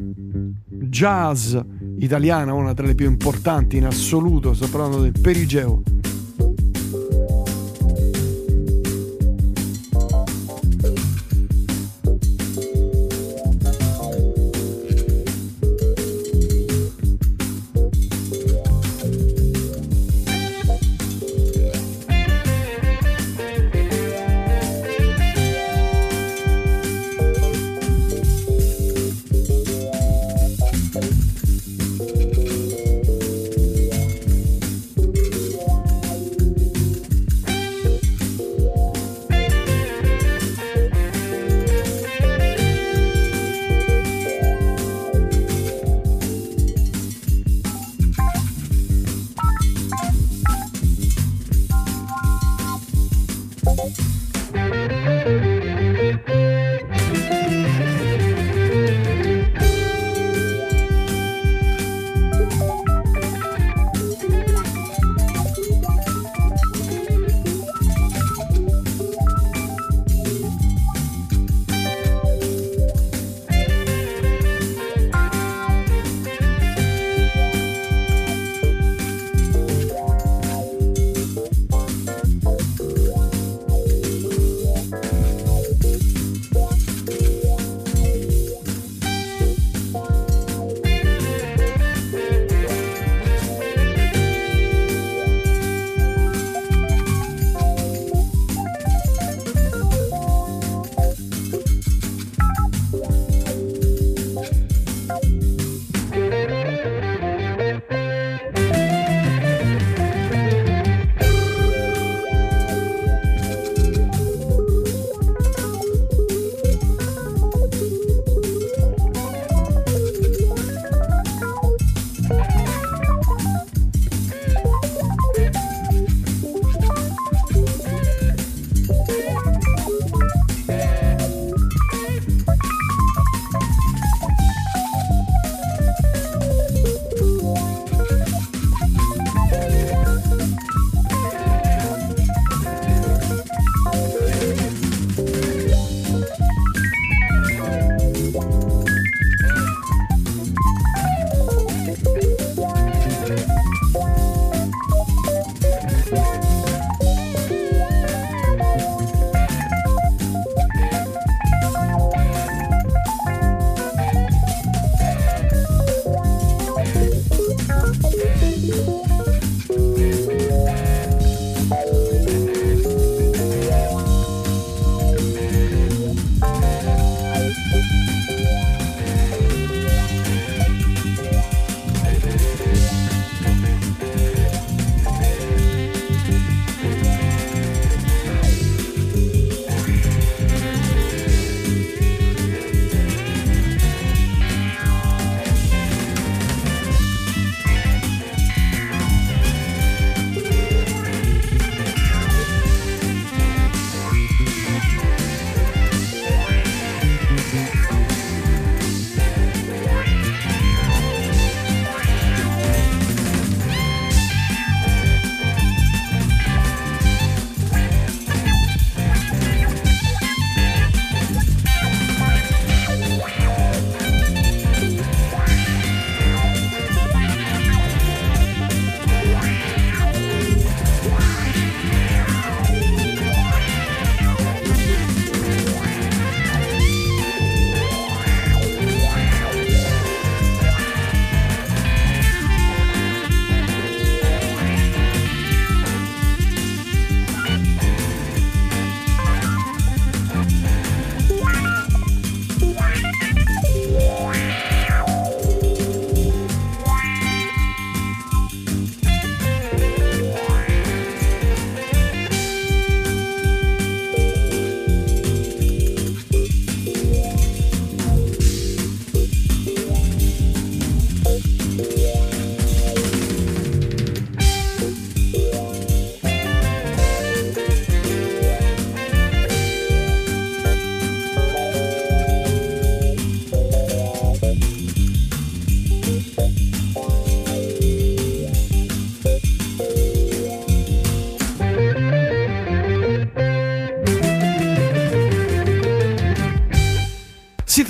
C: jazz italiana, una tra le più importanti in assoluto, sto parlando del Perigeo.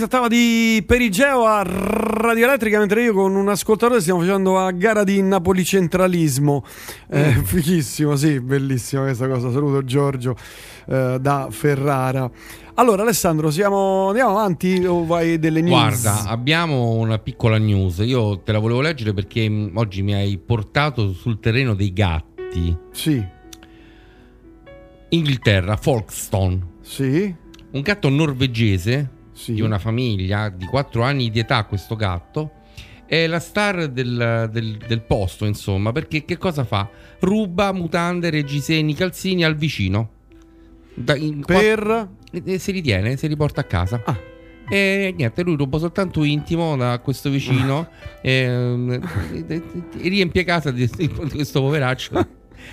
C: Trattava di Perigeo a Radio Elettrica, mentre io con un ascoltatore stiamo facendo a gara di napolicentralismo. Eh, Fighissimo, sì, bellissima questa cosa. Saluto Giorgio eh, da Ferrara. Allora, Alessandro, siamo, andiamo avanti o vai delle news?
K: Guarda, abbiamo una piccola news. Io te la volevo leggere perché mh, oggi mi hai portato sul terreno dei gatti.
C: Sì.
K: Inghilterra, Folkestone.
C: Sì.
K: Un gatto norvegese di una famiglia di 4 anni di età, questo gatto. È la star del, del- del posto, insomma, perché che cosa fa? Ruba mutande, reggiseni, calzini al vicino. Da- in-
C: Per?
K: e si ritiene, si riporta a casa. E niente, lui ruba soltanto intimo da questo vicino ehm, e, e- e riempie casa di, di questo poveraccio.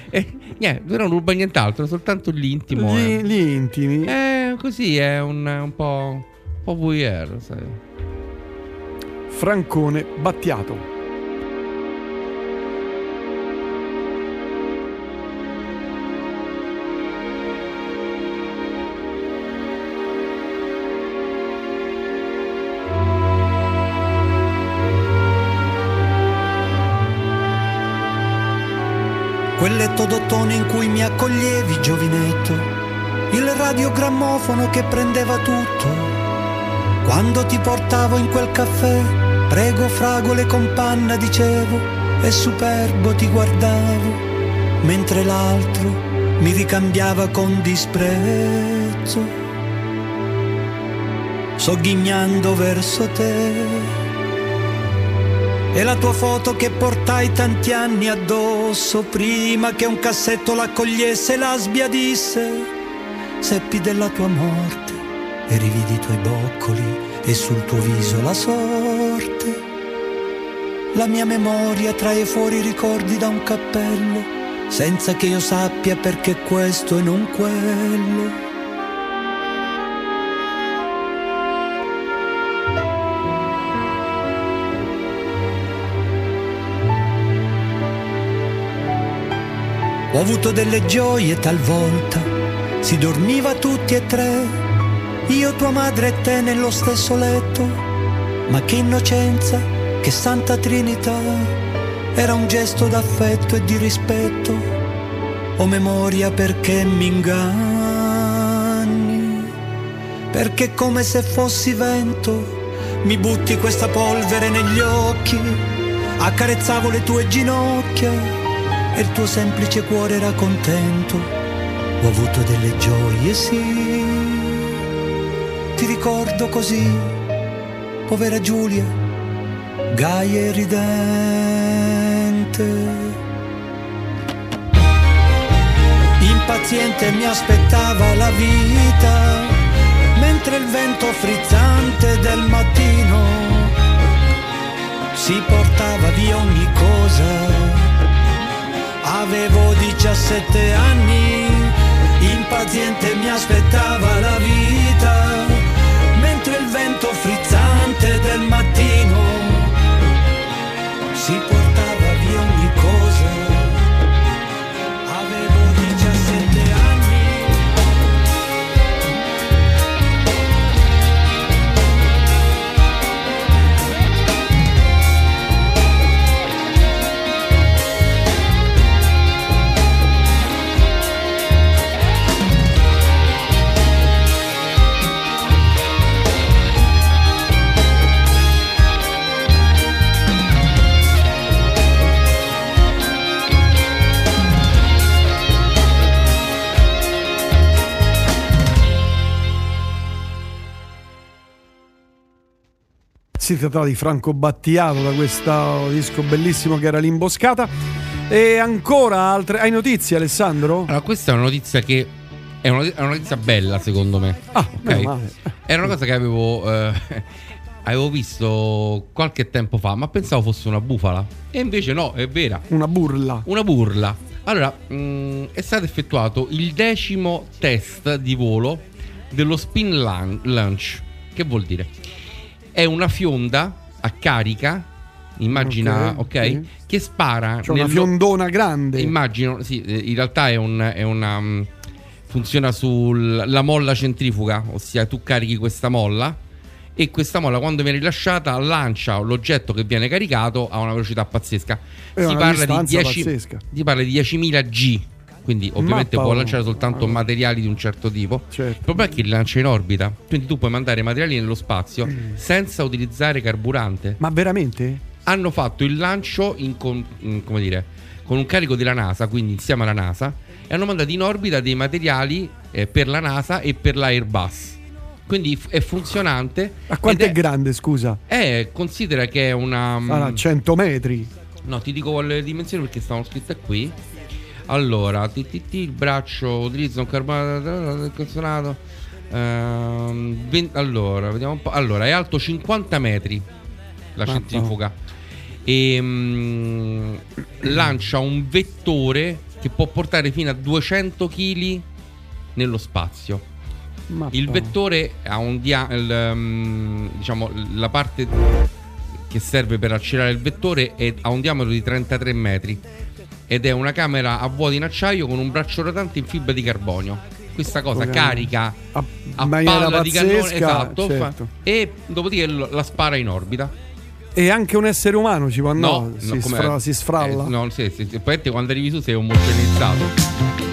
K: E niente, lui non ruba nient'altro, soltanto l'intimo.
C: Gli,
K: eh.
C: gli intimi.
K: Eh, così è un, un po'. Po' voyeur, sai.
C: Francone Battiato.
R: Quel letto d'ottone in cui mi accoglievi, giovinetto, il radiogrammofono che prendeva tutto. Quando ti portavo in quel caffè, prego fragole con panna, dicevo, e superbo ti guardavo, mentre l'altro mi ricambiava con disprezzo, sogghignando verso te. E la tua foto che portai tanti anni addosso, prima che un cassetto l'accogliesse la sbiadisse, seppi della tua morte e rividi i tuoi boccoli e sul tuo viso la sorte. La mia memoria trae fuori i ricordi da un cappello, senza che io sappia perché questo e non quello. Ho avuto delle gioie talvolta, si dormiva tutti e tre, io, tua madre e te nello stesso letto, ma che innocenza, che santa trinità, era un gesto d'affetto e di rispetto, ho memoria perché mi inganni, perché come se fossi vento, mi butti questa polvere negli occhi, accarezzavo le tue ginocchia e il tuo semplice cuore era contento. Ho avuto delle gioie, sì. Ti ricordo così, povera Giulia, gaia e ridente. Impaziente mi aspettava la vita, mentre il vento frizzante del mattino si portava via ogni cosa. Avevo 17 anni, impaziente mi aspettava la vita, vento frizzante del mattino. Si portava
C: Si trattava di Franco Battiato da questo disco bellissimo che era l'Imboscata. E ancora altre. Hai notizie, Alessandro?
K: Allora, questa è una notizia che. È una, è una notizia bella, secondo me.
C: Ah,
K: ok. Era una cosa che avevo. eh, avevo visto qualche tempo fa, ma pensavo fosse una bufala. E invece no, è vera.
C: Una burla.
K: Una burla. Allora, mh, è stato effettuato il decimo test di volo dello spin launch. Che vuol dire? È una fionda a carica. Immagina, ok?
C: Ok, sì.
K: Che spara.
C: C'è una
K: nello-
C: fiondona grande.
K: Immagino, sì, eh, in realtà è, un- è una. mm, funziona sulla molla centrifuga, ossia tu carichi questa molla
L: e questa molla quando viene rilasciata lancia l'oggetto che viene caricato a una velocità pazzesca. Si
C: una
L: parla, di
C: distanza
L: 10,
C: pazzesca.
L: si parla di 10.000 G. Quindi ovviamente
C: Ma
L: può lanciare soltanto materiali di un certo tipo. Il problema è che li lancia in orbita. Quindi tu puoi mandare materiali nello spazio senza utilizzare carburante.
C: Ma veramente?
L: Hanno fatto il lancio in con, in- come dire, con un carico della NASA, quindi insieme alla NASA, e hanno mandato in orbita dei materiali eh, per la NASA e per l'Airbus. Quindi è funzionante.
C: A quanto
L: ed
C: è grande, scusa?
L: Eh, considera che è una.
C: Sarà 100 metri.
L: No, ti dico le dimensioni perché stavano scritte qui. Allora, ti, il braccio utilizza un carbonato incazzonato. Ehm, allora, vediamo un po'. Allora, è alto 50 metri la centrifuga. E mm, lancia un vettore che può portare fino a 200 kg nello spazio.
C: Mappa.
L: Il vettore ha un dia- il, um, diciamo la parte che serve per accelerare il vettore è- ha un diametro di 33 metri ed è una camera a vuoto in acciaio con un braccio rotante in fibra di carbonio. Questa cosa
C: Programma.
L: carica
C: A-
L: a palla di cannone
C: pazzesca,
L: esatto, fa-
C: certo.
L: e dopodiché la spara in orbita.
C: E anche un essere umano ci può
L: No,
C: andare? si,
L: no, com'è?
C: sfra- si sfralla.
L: Eh, no, sì, sì, sì. Quando arrivi su sei omogenizzato.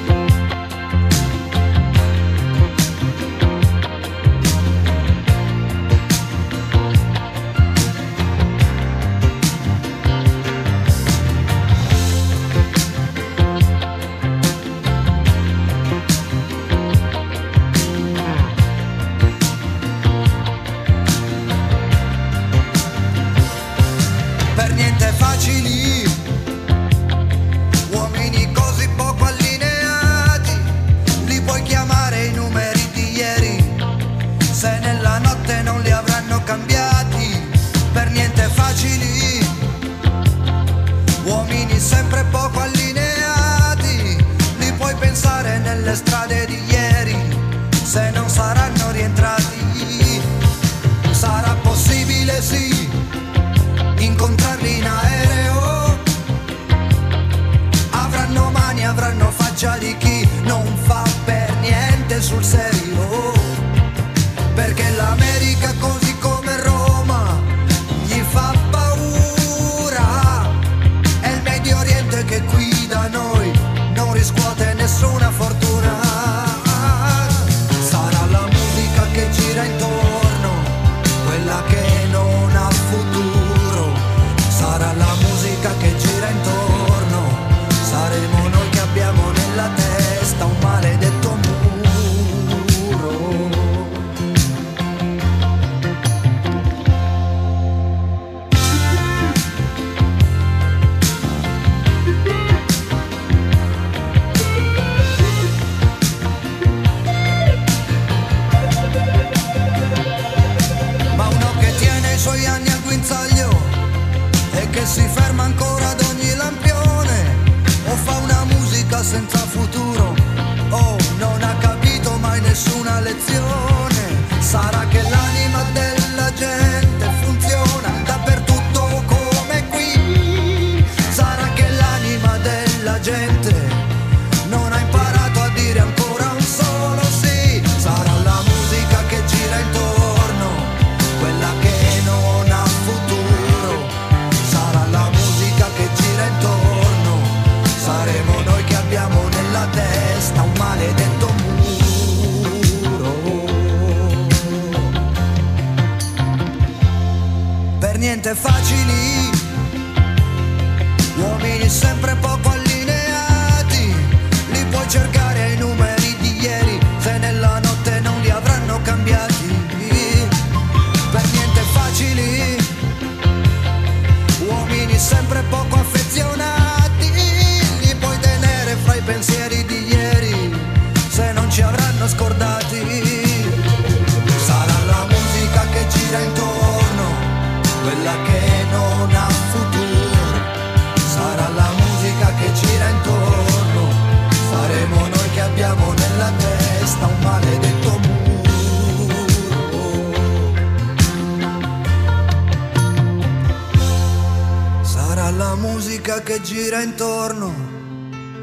S: Musica che gira intorno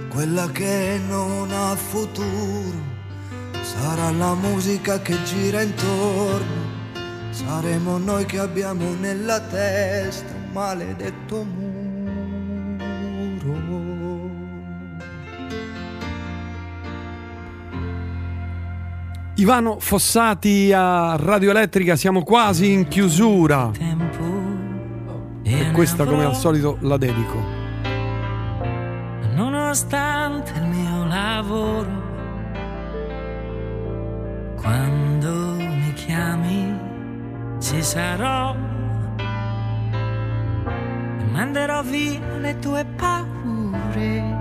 S: quella che non ha futuro sarà la musica che gira intorno Saremo noi che abbiamo nella testa un maledetto muro.
C: Ivano Fossati a Radio Elettrica, siamo quasi in chiusura. E questa, come al solito, la dedico.
N: nonostante il mio lavoro. Quando mi chiami ci sarò e manderò via le tue paure.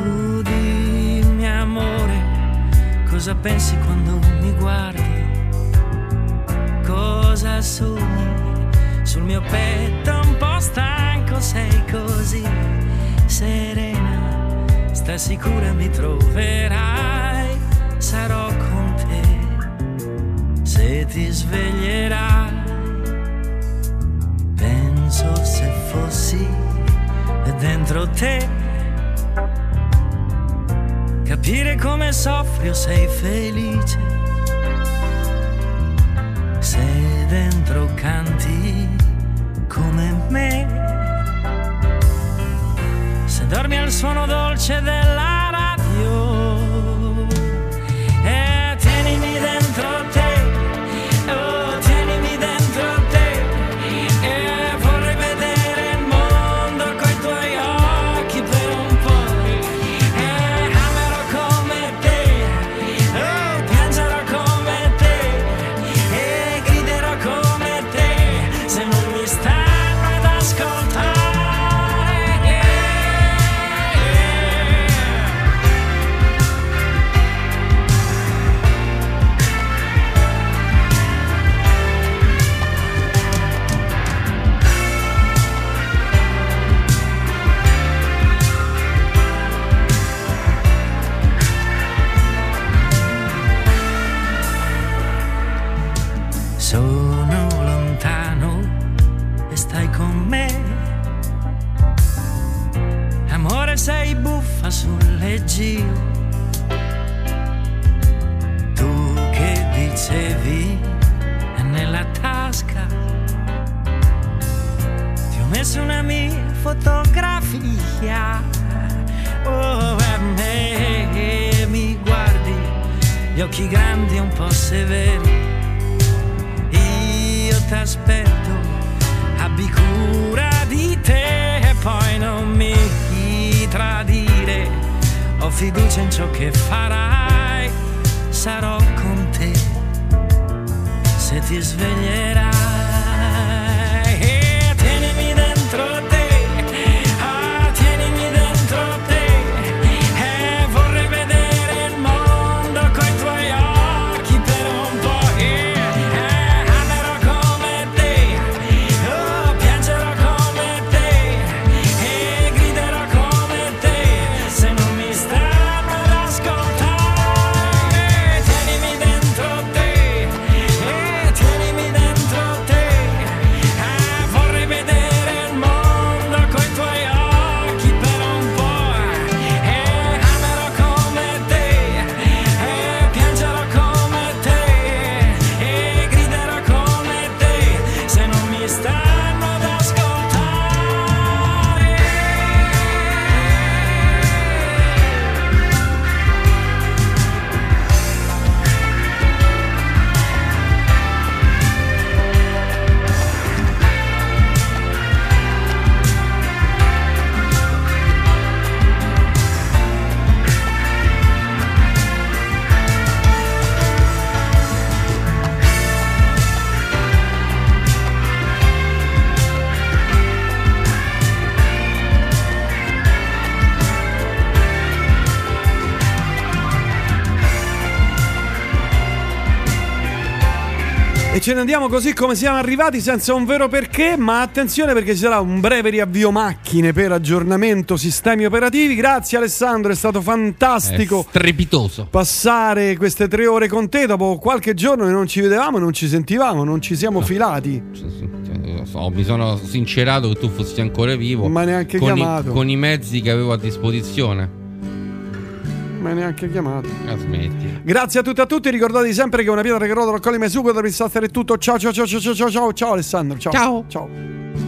N: Oh, dimmi amore, cosa pensi quando mi guardi? Cosa sogni? Sul mio petto un po' stanco sei così serena, sta sicura mi troverai, sarò con te se ti sveglierai. Penso se fossi dentro te, capire come soffri o sei felice. Dentro canti come me. Se dormi al suono dolce della radio fotografia. Oh, a me mi guardi, gli occhi grandi un po' severi io t'aspetto, abbi cura di te e poi non mi tradire. Ho fiducia in ciò che farai, sarò con te se ti sveglierai.
C: Ce ne andiamo così come siamo arrivati senza un vero perché, ma attenzione perché ci sarà un breve riavvio macchine per aggiornamento sistemi operativi. Grazie Alessandro, è stato fantastico.
K: strepitoso.
C: Passare queste tre ore con te dopo qualche giorno che non ci vedevamo, non ci sentivamo, non ci siamo filati.
K: Lo so, mi sono sincerato che tu fossi ancora vivo.
C: Ma neanche
K: con
C: chiamato.
K: I, con i mezzi che avevo a disposizione.
C: Mi hai neanche chiamato.
K: La smetti.
C: Grazie a tutti e a tutti. Ricordatevi sempre che una pietra che rotola raccoglie sugo. Da Pistastero è tutto. Ciao, ciao, ciao, ciao, ciao, ciao, ciao, Alessandro. Ciao.
K: Ciao.
C: Ciao.